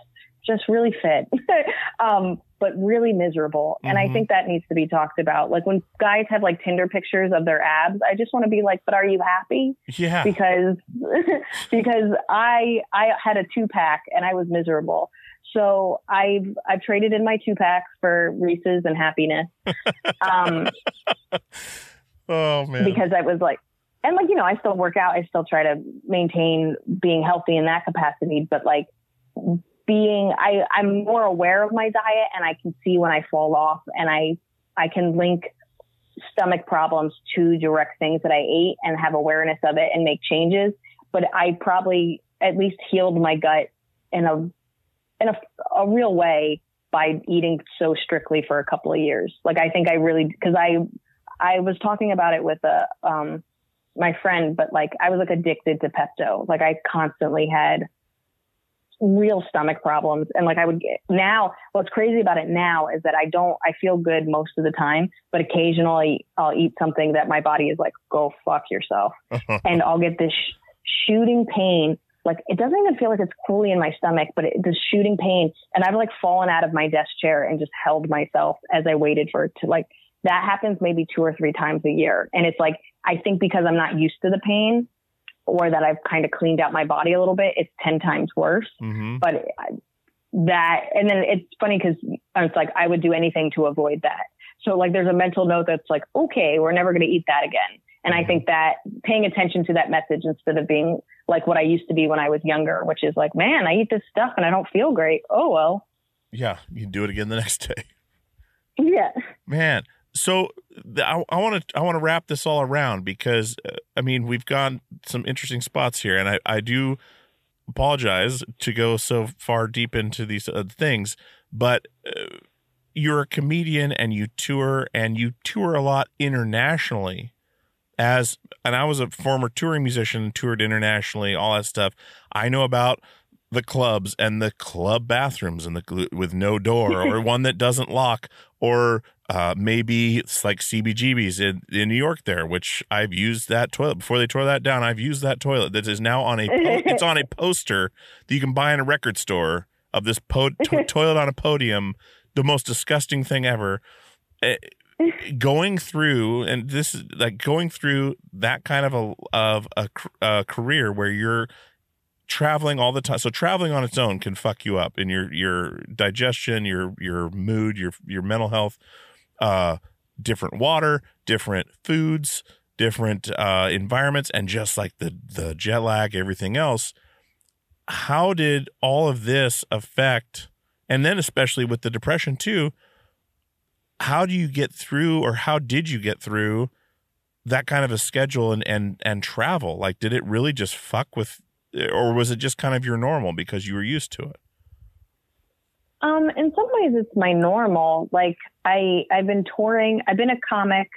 just really fit. [LAUGHS] um, but really miserable. And I Mhm. think that needs to be talked about. Like when guys have like Tinder pictures of their abs, I just want to be like, but are you happy? yeah. because [LAUGHS] because I I had a two pack and I was miserable. So I've I've traded in my two packs for Reese's and happiness. [LAUGHS] Um, oh man. because I was like and like, you know, I still work out. I still try to maintain being healthy in that capacity, but like being, I, I'm more aware of my diet and I can see when I fall off and I, I can link stomach problems to direct things that I ate and have awareness of it and make changes. But I probably at least healed my gut in a, in a, a real way by eating so strictly for a couple of years. Like I think I really, cause I, I was talking about it with a, um, my friend, but like I was like addicted to Pepto. Like I constantly had real stomach problems. And like I would get now, what's crazy about it now is that I don't, I feel good most of the time, but occasionally I'll eat something that my body is like, go fuck yourself. [LAUGHS] and I'll get this sh- shooting pain. Like it doesn't even feel like it's fully in my stomach, but it, this shooting pain. And I've like fallen out of my desk chair and just held myself as I waited for it to like, that happens maybe two or three times a year. And it's like, I think because I'm not used to the pain or that I've kind of cleaned out my body a little bit, it's 10 times worse. Mm-hmm. But that, and then it's funny because it's like, I would do anything to avoid that. So like, there's a mental note that's like, okay, we're never going to eat that again. And I think that paying attention to that message instead of being like what I used to be when I was younger, which is like, man, I eat this stuff and I don't feel great. Oh, well. Yeah, you do it again the [LAUGHS] next day. Yeah. Man, so I want to I want to wrap this all around because uh, I mean we've gone some interesting spots here, and I I do apologize to go so far deep into these uh, things, but uh, you're a comedian and you tour and you tour a lot internationally. As and I was a former touring musician, toured internationally, all that stuff. I know about the clubs and the club bathrooms and the with no door or [LAUGHS] one that doesn't lock or uh, maybe it's like CBGB's in, in New York there, which I've used that toilet before they tore that down. I've used that toilet that is now on a po- [LAUGHS] it's on a poster that you can buy in a record store of this po- to- [LAUGHS] toilet on a podium, the most disgusting thing ever. Eh, going through and this is like going through that kind of a of a, a career where you're traveling all the time. So traveling on its own can fuck you up in your your digestion, your your mood, your your mental health. Uh, different water, different foods, different uh, environments, and just like the the jet lag, everything else. How did all of this affect? And then especially with the depression too. How do you get through, or how did you get through? that kind of a schedule and and and travel like did it really just fuck with or was it just kind of your normal because you were used to it? Um, in some ways, it's my normal. Like I, I've been touring. I've been a comic.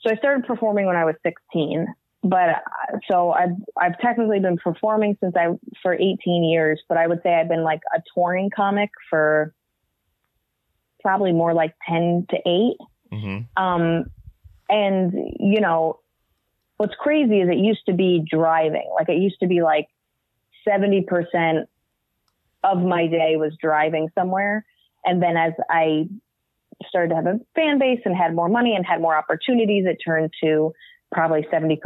So I started performing when I was 16, but uh, so I've, I've technically been performing since I, for 18 years, but I would say I've been like a touring comic for probably more like 10 to 8. Mm-hmm. Um, and you know, what's crazy is it used to be driving. Like it used to be like 70% of my day was driving somewhere. And then as I started to have a fan base and had more money and had more opportunities, it turned to probably 70%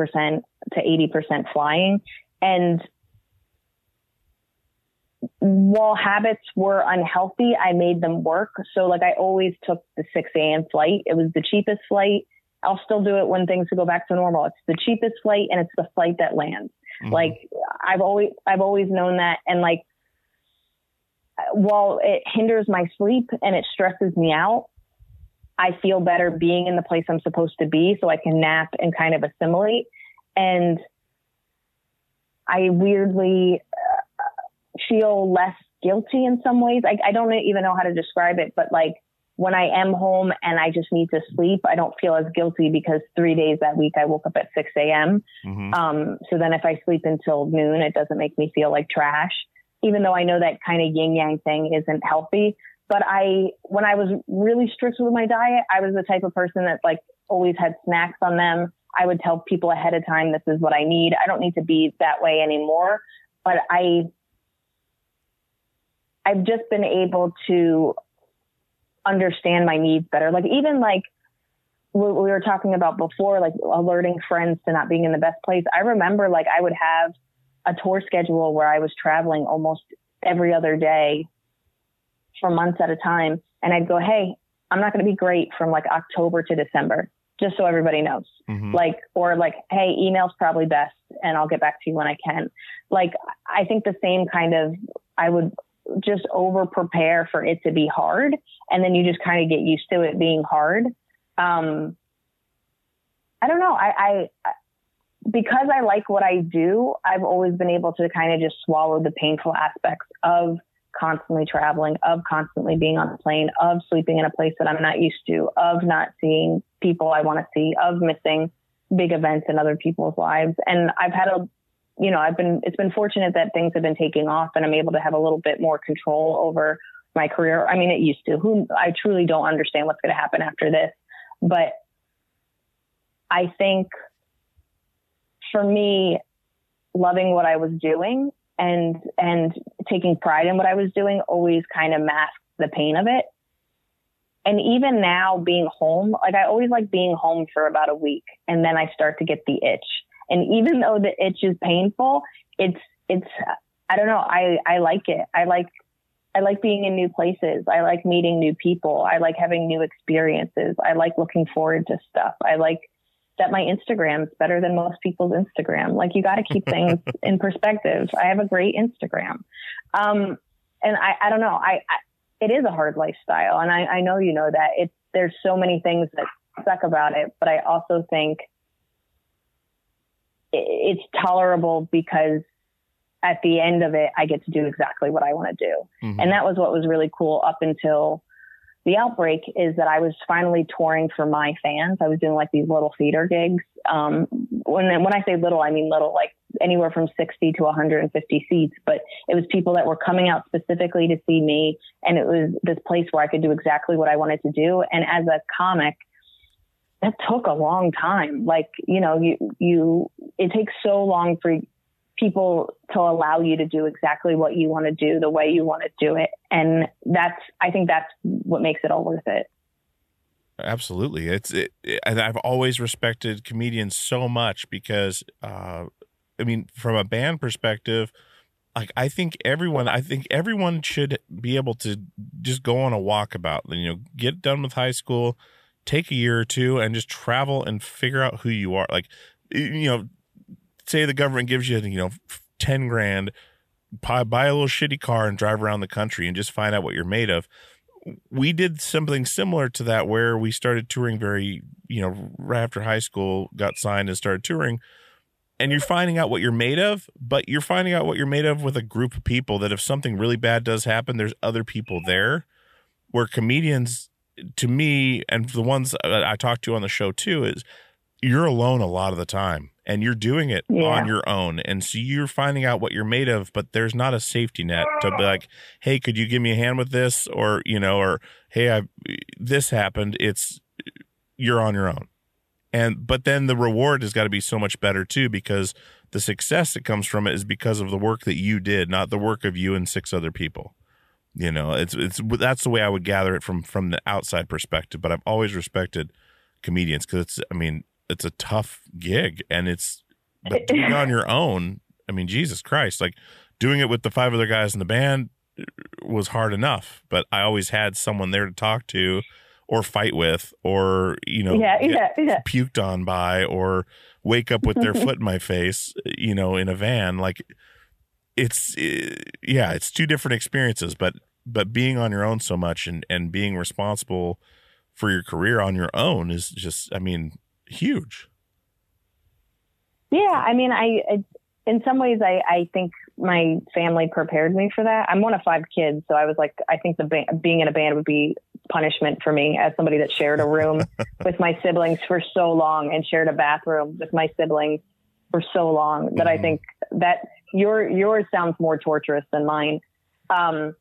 to 80% flying. And while habits were unhealthy, I made them work. So like I always took the 6 a.m. flight. It was the cheapest flight. I'll still do it when things go back to normal. It's the cheapest flight and it's the flight that lands. Mhm. Like I've always, I've always known that. And like, while it hinders my sleep and it stresses me out, I feel better being in the place I'm supposed to be so I can nap and kind of assimilate. And I weirdly uh, feel less guilty in some ways. I, I don't even know how to describe it, but like when I am home and I just need to sleep, I don't feel as guilty because three days that week I woke up at 6 a.m. Mhm. Um, so then if I sleep until noon, it doesn't make me feel like trash, even though I know that kind of yin yang thing isn't healthy. But I, when I was really strict with my diet, I was the type of person that like always had snacks on them. I would tell people ahead of time, this is what I need. I don't need to be that way anymore. But I, I've just been able to understand my needs better. Like even like what we were talking about before, like alerting friends to not being in the best place. I remember like I would have a tour schedule where I was traveling almost every other day for months at a time. And I'd go, Hey, I'm not going to be great from like October to December. just so everybody knows. Mhm. Like, or like, hey, email's probably best and I'll get back to you when I can. Like, I think the same kind of, I would just over prepare for it to be hard. And then you just kind of get used to it being hard. Um, I don't know. I, I, because I like what I do, I've always been able to kind of just swallow the painful aspects of constantly traveling, of constantly being on a plane, of sleeping in a place that I'm not used to, of not seeing people I want to see, of missing big events in other people's lives. And I've had a, you know, I've been, it's been fortunate that things have been taking off and I'm able to have a little bit more control over my career. I mean, it used to. Who I truly don't understand what's going to happen after this, but I think for me, loving what I was doing and and taking pride in what I was doing always kind of masked the pain of it. And even now being home, like I always like being home for about a week and then I start to get the itch. And even though the itch is painful, it's it's I don't know, I I like it. I like I like being in new places. I like meeting new people. I like having new experiences. I like looking forward to stuff. I like that my Instagram's better than most people's Instagram. Like you got to keep things [LAUGHS] in perspective. I have a great Instagram. Um, and I, I don't know. I, I, it is a hard lifestyle. And I, I know, you know that it's, there's so many things that suck about it, but I also think it's tolerable because at the end of it, I get to do exactly what I want to do. Mhm. And that was what was really cool up until the outbreak is that I was finally touring for my fans. I was doing like these little theater gigs. Um, when, when I say little, I mean little, like anywhere from 60 to 150 seats, but it was people that were coming out specifically to see me. And it was this place where I could do exactly what I wanted to do. And as a comic, that took a long time. Like, you know, you, you, it takes so long for people to allow you to do exactly what you want to do the way you want to do it. And that's, I think that's what makes it all worth it. Absolutely. It's it, and I've always respected comedians so much because uh I mean from a band perspective like I think everyone I think everyone should be able to just go on a walkabout, you know, get done with high school, take a year or two and just travel and figure out who you are. Like you know, say the government gives you, you know, 10 grand, buy, buy a little shitty car and drive around the country and just find out what you're made of we did something similar to that where we started touring very, you know, right after high school, got signed and started touring. And you're finding out what you're made of, but you're finding out what you're made of with a group of people that if something really bad does happen, there's other people there. Where comedians, to me, and the ones that I talk to on the show too, is you're alone a lot of the time and you're doing it Yeah. on your own. And so you're finding out what you're made of, but there's not a safety net to be like, hey, could you give me a hand with this? Or, you know, or hey, I this happened. It's you're on your own. And but then the reward has got to be so much better too, because the success that comes from it is because of the work that you did, not the work of you and six other people. You know, it's it's that's the way I would gather it from from the outside perspective. But I've always respected comedians because it's I mean it's a tough gig and it's but doing it on [LAUGHS] your own. I mean, Jesus Christ, like doing it with the five other guys in the band uh, was hard enough, but I always had someone there to talk to or fight with or, you know, yeah, yeah, yeah. puked on by or wake up with their foot in my [LAUGHS] face, you know, in a van. Like it's, eh, yeah, it's two different experiences, but, but being on your own so much and, and being responsible for your career on your own is just, I mean, huge. Yeah, I mean, I, I in some ways, I, I think my family prepared me for that. I'm one of five kids, so I was like, I think the ba- being in a band would be punishment for me as somebody that shared a room [LAUGHS] with my siblings for so long and shared a bathroom with my siblings for so long that I Mhm. think that your yours sounds more torturous than mine. Um,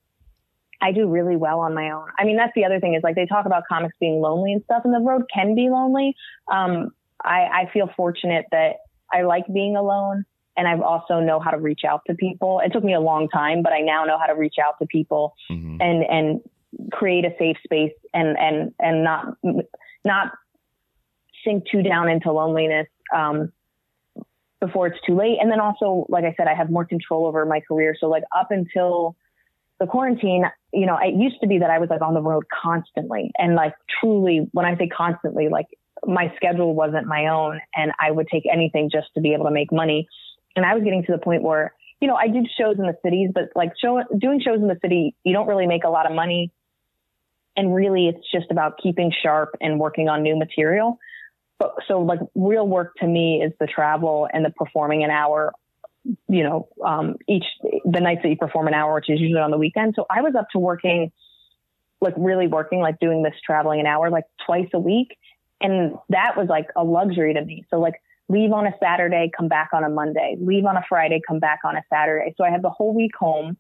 I do really well on my own. I mean, that's the other thing is like they talk about comics being lonely and stuff, and the road can be lonely. Um, I, I feel fortunate that I like being alone, and I've also know how to reach out to people. It took me a long time, but I now know how to reach out to people Mhm. and and create a safe space and and and not not sink too down into loneliness um, before it's too late. And then also, like I said, I have more control over my career. So like up until the quarantine, you know, it used to be that I was like on the road constantly and like truly, when I say constantly, like my schedule wasn't my own and I would take anything just to be able to make money. And I was getting to the point where, you know, I did shows in the cities, but like show, doing shows in the city, you don't really make a lot of money. And really it's just about keeping sharp and working on new material. But so like real work to me is the travel and the performing an hour, you know, um, each, the nights that you perform an hour, which is usually on the weekend. So I was up to working, like really working, like doing this traveling an hour, like twice a week. And that was like a luxury to me. So like leave on a Saturday, come back on a Monday, leave on a Friday, come back on a Saturday. So I have the whole week home.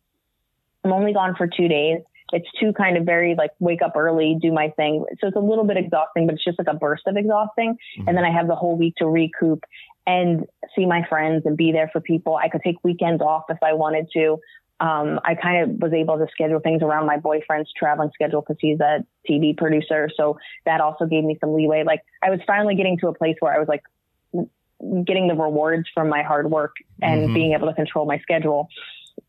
I'm only gone for two days. It's two kind of very like wake up early, do my thing. So it's a little bit exhausting, but it's just like a burst of exhausting. Mm-hmm. And then I have the whole week to recoup and see my friends and be there for people. I could take weekends off if I wanted to. Um, I kind of was able to schedule things around my boyfriend's traveling schedule because he's a TV producer. So that also gave me some leeway. Like I was finally getting to a place where I was like getting the rewards from my hard work and mm-hmm. being able to control my schedule.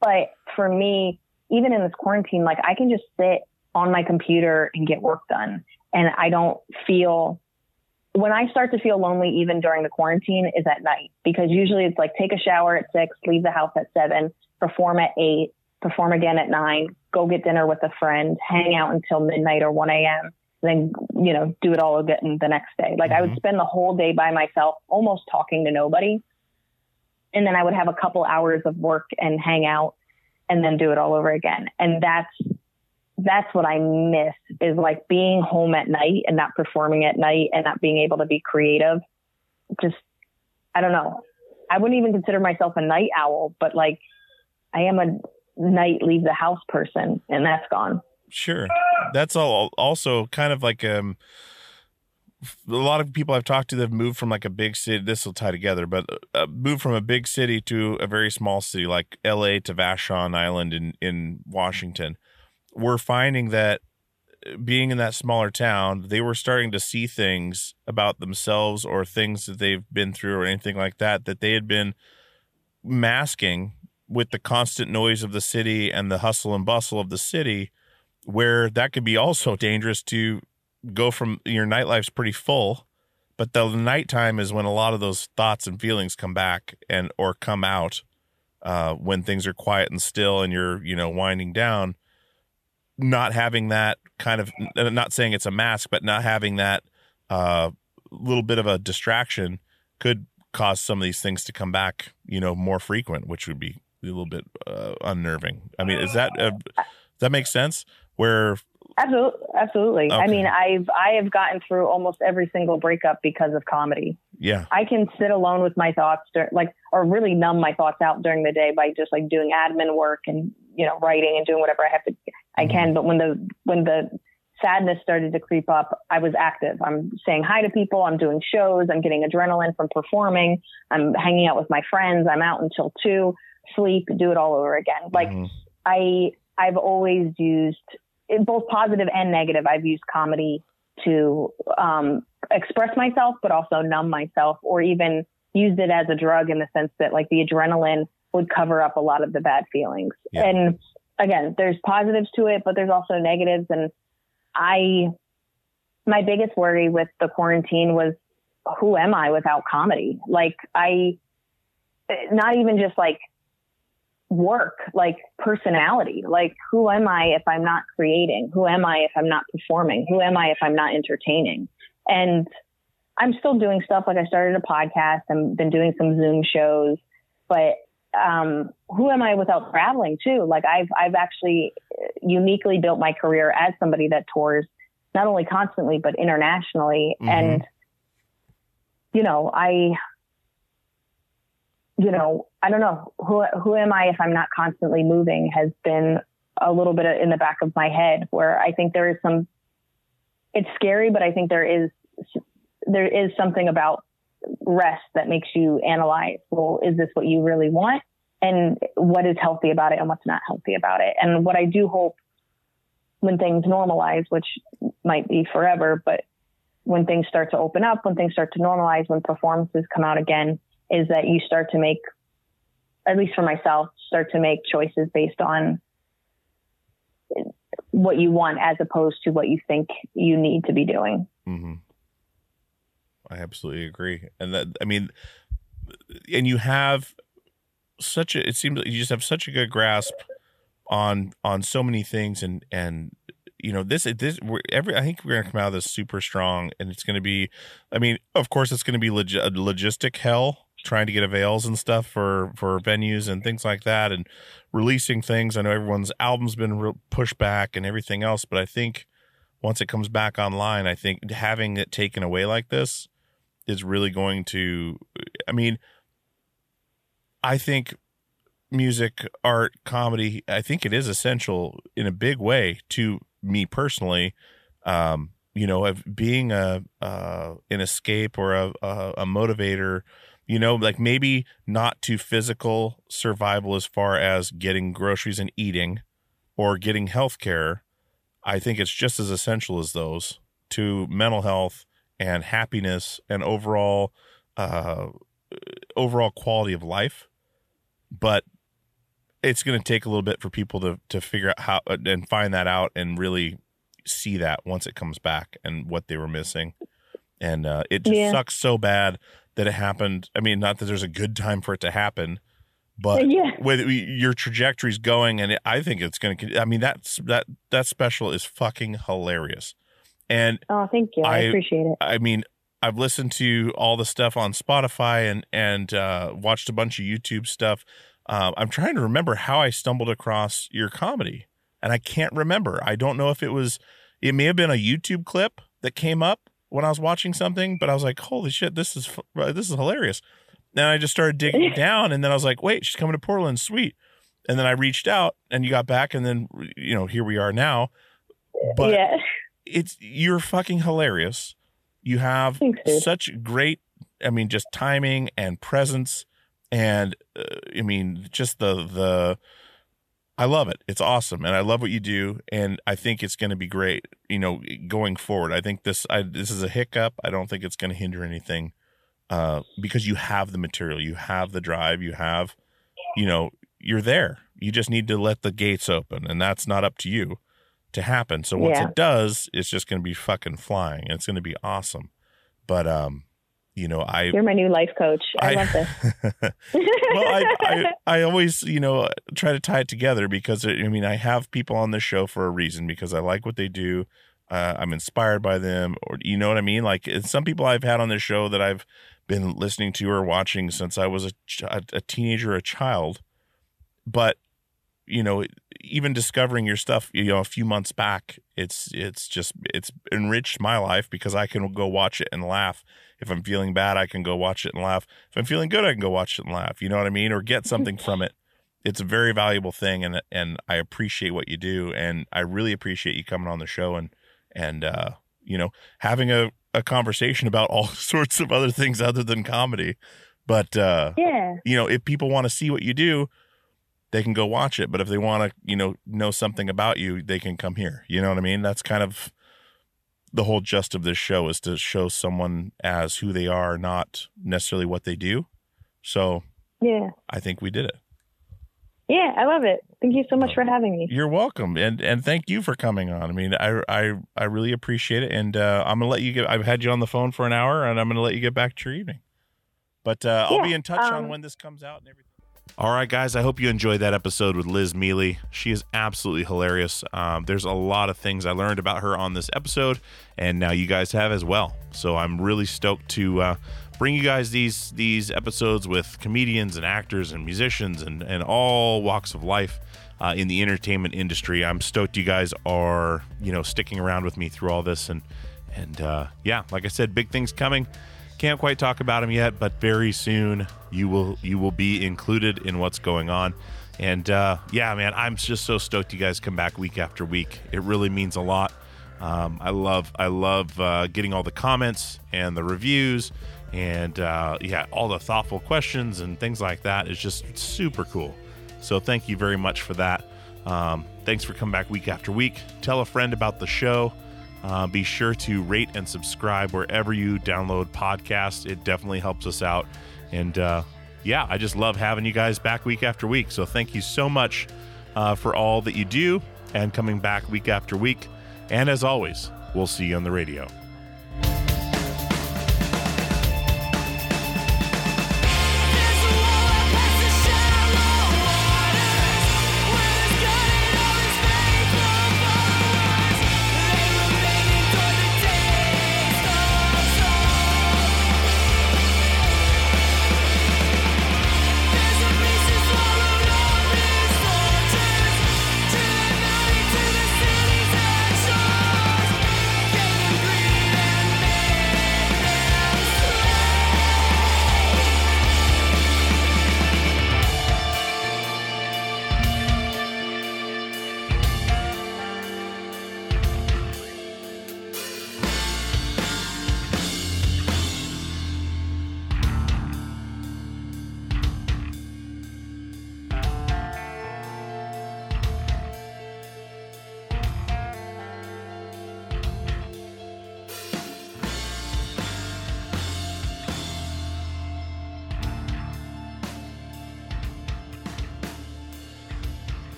But for me, even in this quarantine, like I can just sit on my computer and get work done. And I don't feel when I start to feel lonely, even during the quarantine, is at night because usually it's like take a shower at six, leave the house at seven, perform at eight, perform again at nine, go get dinner with a friend, hang out until midnight or 1 a.m., then, you know, do it all again the next day. Like mm-hmm. I would mm-hmm. spend the whole day by myself, almost talking to nobody. And then I would have a couple hours of work and hang out and then do it all over again. And that's, that's what I miss is like being home at night and not performing at night and not being able to be creative. Just, I don't know. I wouldn't even consider myself a night owl, but like I am a night leave the house person and that's gone. Sure. That's all also kind of like um a lot of people I've talked to that have moved from like a big city. This will tie together, but uh, moved from a big city to a very small city like L.A. to Vashon Island in in Washington. We're finding that uh, being in that smaller town, they were starting to see things about themselves or things that they've been through or anything like that that they had been masking with the constant noise of the city and the hustle and bustle of the city where that could be also dangerous to go from your nightlife's pretty full but the nighttime is when a lot of those thoughts and feelings come back and or come out uh, when things are quiet and still and you're you know winding down. Not having that kind of not saying it's a mask but not having that uh, little bit of a distraction could cause some of these things to come back you know more frequent which would be a little bit uh, unnerving. I mean is that uh, that make sense? Where absolutely. Absolutely okay. i mean i've i have gotten through almost every single breakup because of comedy. Yeah. I can sit alone with my thoughts like or really numb my thoughts out during the day by just like doing admin work and you know writing and doing whatever i have to i mm-hmm. can. But when the when the sadness started to creep up i was active. I'm saying hi to people. I'm doing shows. I'm getting adrenaline from performing. I'm hanging out with my friends. I'm out until two. Sleep. Do it all over again. Like mm-hmm. i i've always used both positive and negative i've used comedy to um, express myself but also numb myself or even used it as a drug in the sense that like the adrenaline would cover up a lot of the bad feelings yeah. and again there's positives to it but there's also negatives and I, my biggest worry with the quarantine was who am I without comedy? Like I, not even just like work, like personality. Like who am I if I'm not creating? Who am I if I'm not performing? Who am I if I'm not entertaining? And I'm still doing stuff. Like I started a podcast and been doing some Zoom shows, but um, who am I without traveling too? Like I've, I've actually uniquely built my career as somebody that tours not only constantly, but internationally. Mm-hmm. And, you know, I, you know, I don't know who, who am I if I'm not constantly moving has been a little bit in the back of my head where I think there is some, it's scary, but I think there is, there is something about rest that makes you analyze, well, is this what you really want? And what is healthy about it and what's not healthy about it? And what I do hope when things normalize, which might be forever, but when things start to open up, when things start to normalize, when performances come out again, is that you start to make, at least for myself, start to make choices based on what you want as opposed to what you think you need to be doing. Mm-hmm. I absolutely agree. And that I mean and you have such a it seems like you just have such a good grasp on on so many things and and you know this this we're every I think we're gonna come out of this super strong and it's gonna be I mean of course it's gonna be log- logistic hell trying to get avails and stuff for for venues and things like that and releasing things I know everyone's album's been re- pushed back and everything else but I think once it comes back online I think having it taken away like this is really going to I mean I think music, art, comedy, I think it is essential in a big way to me personally. Um, you know, of being a uh, an escape or a, a a motivator. You know, like maybe not to physical survival as far as getting groceries and eating, or getting health care. I think it's just as essential as those to mental health and happiness and overall uh, overall quality of life. But it's going to take a little bit for people to to figure out how and find that out and really see that once it comes back and what they were missing. And uh, it just Yeah. sucks so bad that it happened. I mean, not that there's a good time for it to happen, but Yeah. with your trajectory's going, and it, I think it's going to. I mean, that's that that special is fucking hilarious. And Oh, thank you. I, I- appreciate it. I mean, I've listened to all the stuff on Spotify and and uh, watched a bunch of YouTube stuff. Um, I'm trying to remember how I stumbled across your comedy, and I can't remember. I don't know if it was. It may have been a YouTube clip that came up when I was watching something, but I was like, "Holy shit, this is this is hilarious!" Then I just started digging [LAUGHS] down, and then I was like, "Wait, she's coming to Portland, sweet." And then I reached out, and you got back, and then you know here we are now. But yeah. it's you're fucking hilarious. You have dude. such great, I mean, just timing and presence, and uh, I mean, just the the. I love it. It's awesome, and I love what you do, and I think it's going to be great. You know, going forward, I think this I, this is a hiccup. I don't think it's going to hinder anything, uh, because you have the material, you have the drive, you have, you know, you're there. You just need to let the gates open, and that's not up to you to happen. So once Yeah. it does, it's just going to be fucking flying. and It's going to be awesome. But um, you know, I You're my new life coach. I, love this. [LAUGHS] well, I, I I always you know try to tie it together because I mean I have people on this show for a reason because I like what they do. Uh, I'm inspired by them, or you know what I mean. Like some people I've had on this show that I've been listening to or watching since I was a, a, a teenager, a child. But you know, even discovering your stuff, you know, a few months back, it's it's just it's enriched my life because I can go watch it and laugh. If I'm feeling bad, I can go watch it and laugh. If I'm feeling good, I can go watch it and laugh. You know what I mean, or get something [LAUGHS] from it. It's a very valuable thing, and and I appreciate what you do, and I really appreciate you coming on the show and and uh, you know having a a conversation about all [LAUGHS] sorts of other things other than comedy. But uh, Yeah. you know, if people want to see what you do, they can go watch it. But if they want to, you know, know something about you, they can come here. You know what I mean? That's kind of the whole gist of this show is to show someone as who they are, not necessarily what they do. So Yeah. I think we did it. Yeah. I love it. Thank you so much for having me. You're welcome, and and thank you for coming on. I mean, I I I really appreciate it, and uh, I'm gonna let you get. I've had you on the phone for an hour, and I'm gonna let you get back to your evening. But uh, I'll Yeah, be in touch on um, when this comes out and everything. All right, guys. I hope you enjoyed that episode with Liz Miele. She is absolutely hilarious. Um, there's a lot of things I learned about her on this episode, and now you guys have as well. So I'm really stoked to uh, bring you guys these these episodes with comedians and actors and musicians and and all walks of life uh, in the entertainment industry. I'm stoked you guys are you know sticking around with me through all this and and uh, yeah, like I said, big things coming. Can't quite talk about them yet, but very soon you will you will be included in what's going on. And uh, yeah, man, I'm just so stoked you guys come back week after week. It really means a lot. Um, I love I love uh, getting all the comments and the reviews and uh, yeah, all the thoughtful questions and things like that is just super cool. So thank you very much for that. Um, thanks for coming back week after week. Tell a friend about the show. Uh, be sure to rate and subscribe wherever you download podcasts. It definitely helps us out. And uh, yeah, I just love having you guys back week after week. So thank you so much uh, for all that you do and coming back week after week. And as always, we'll see you on the radio.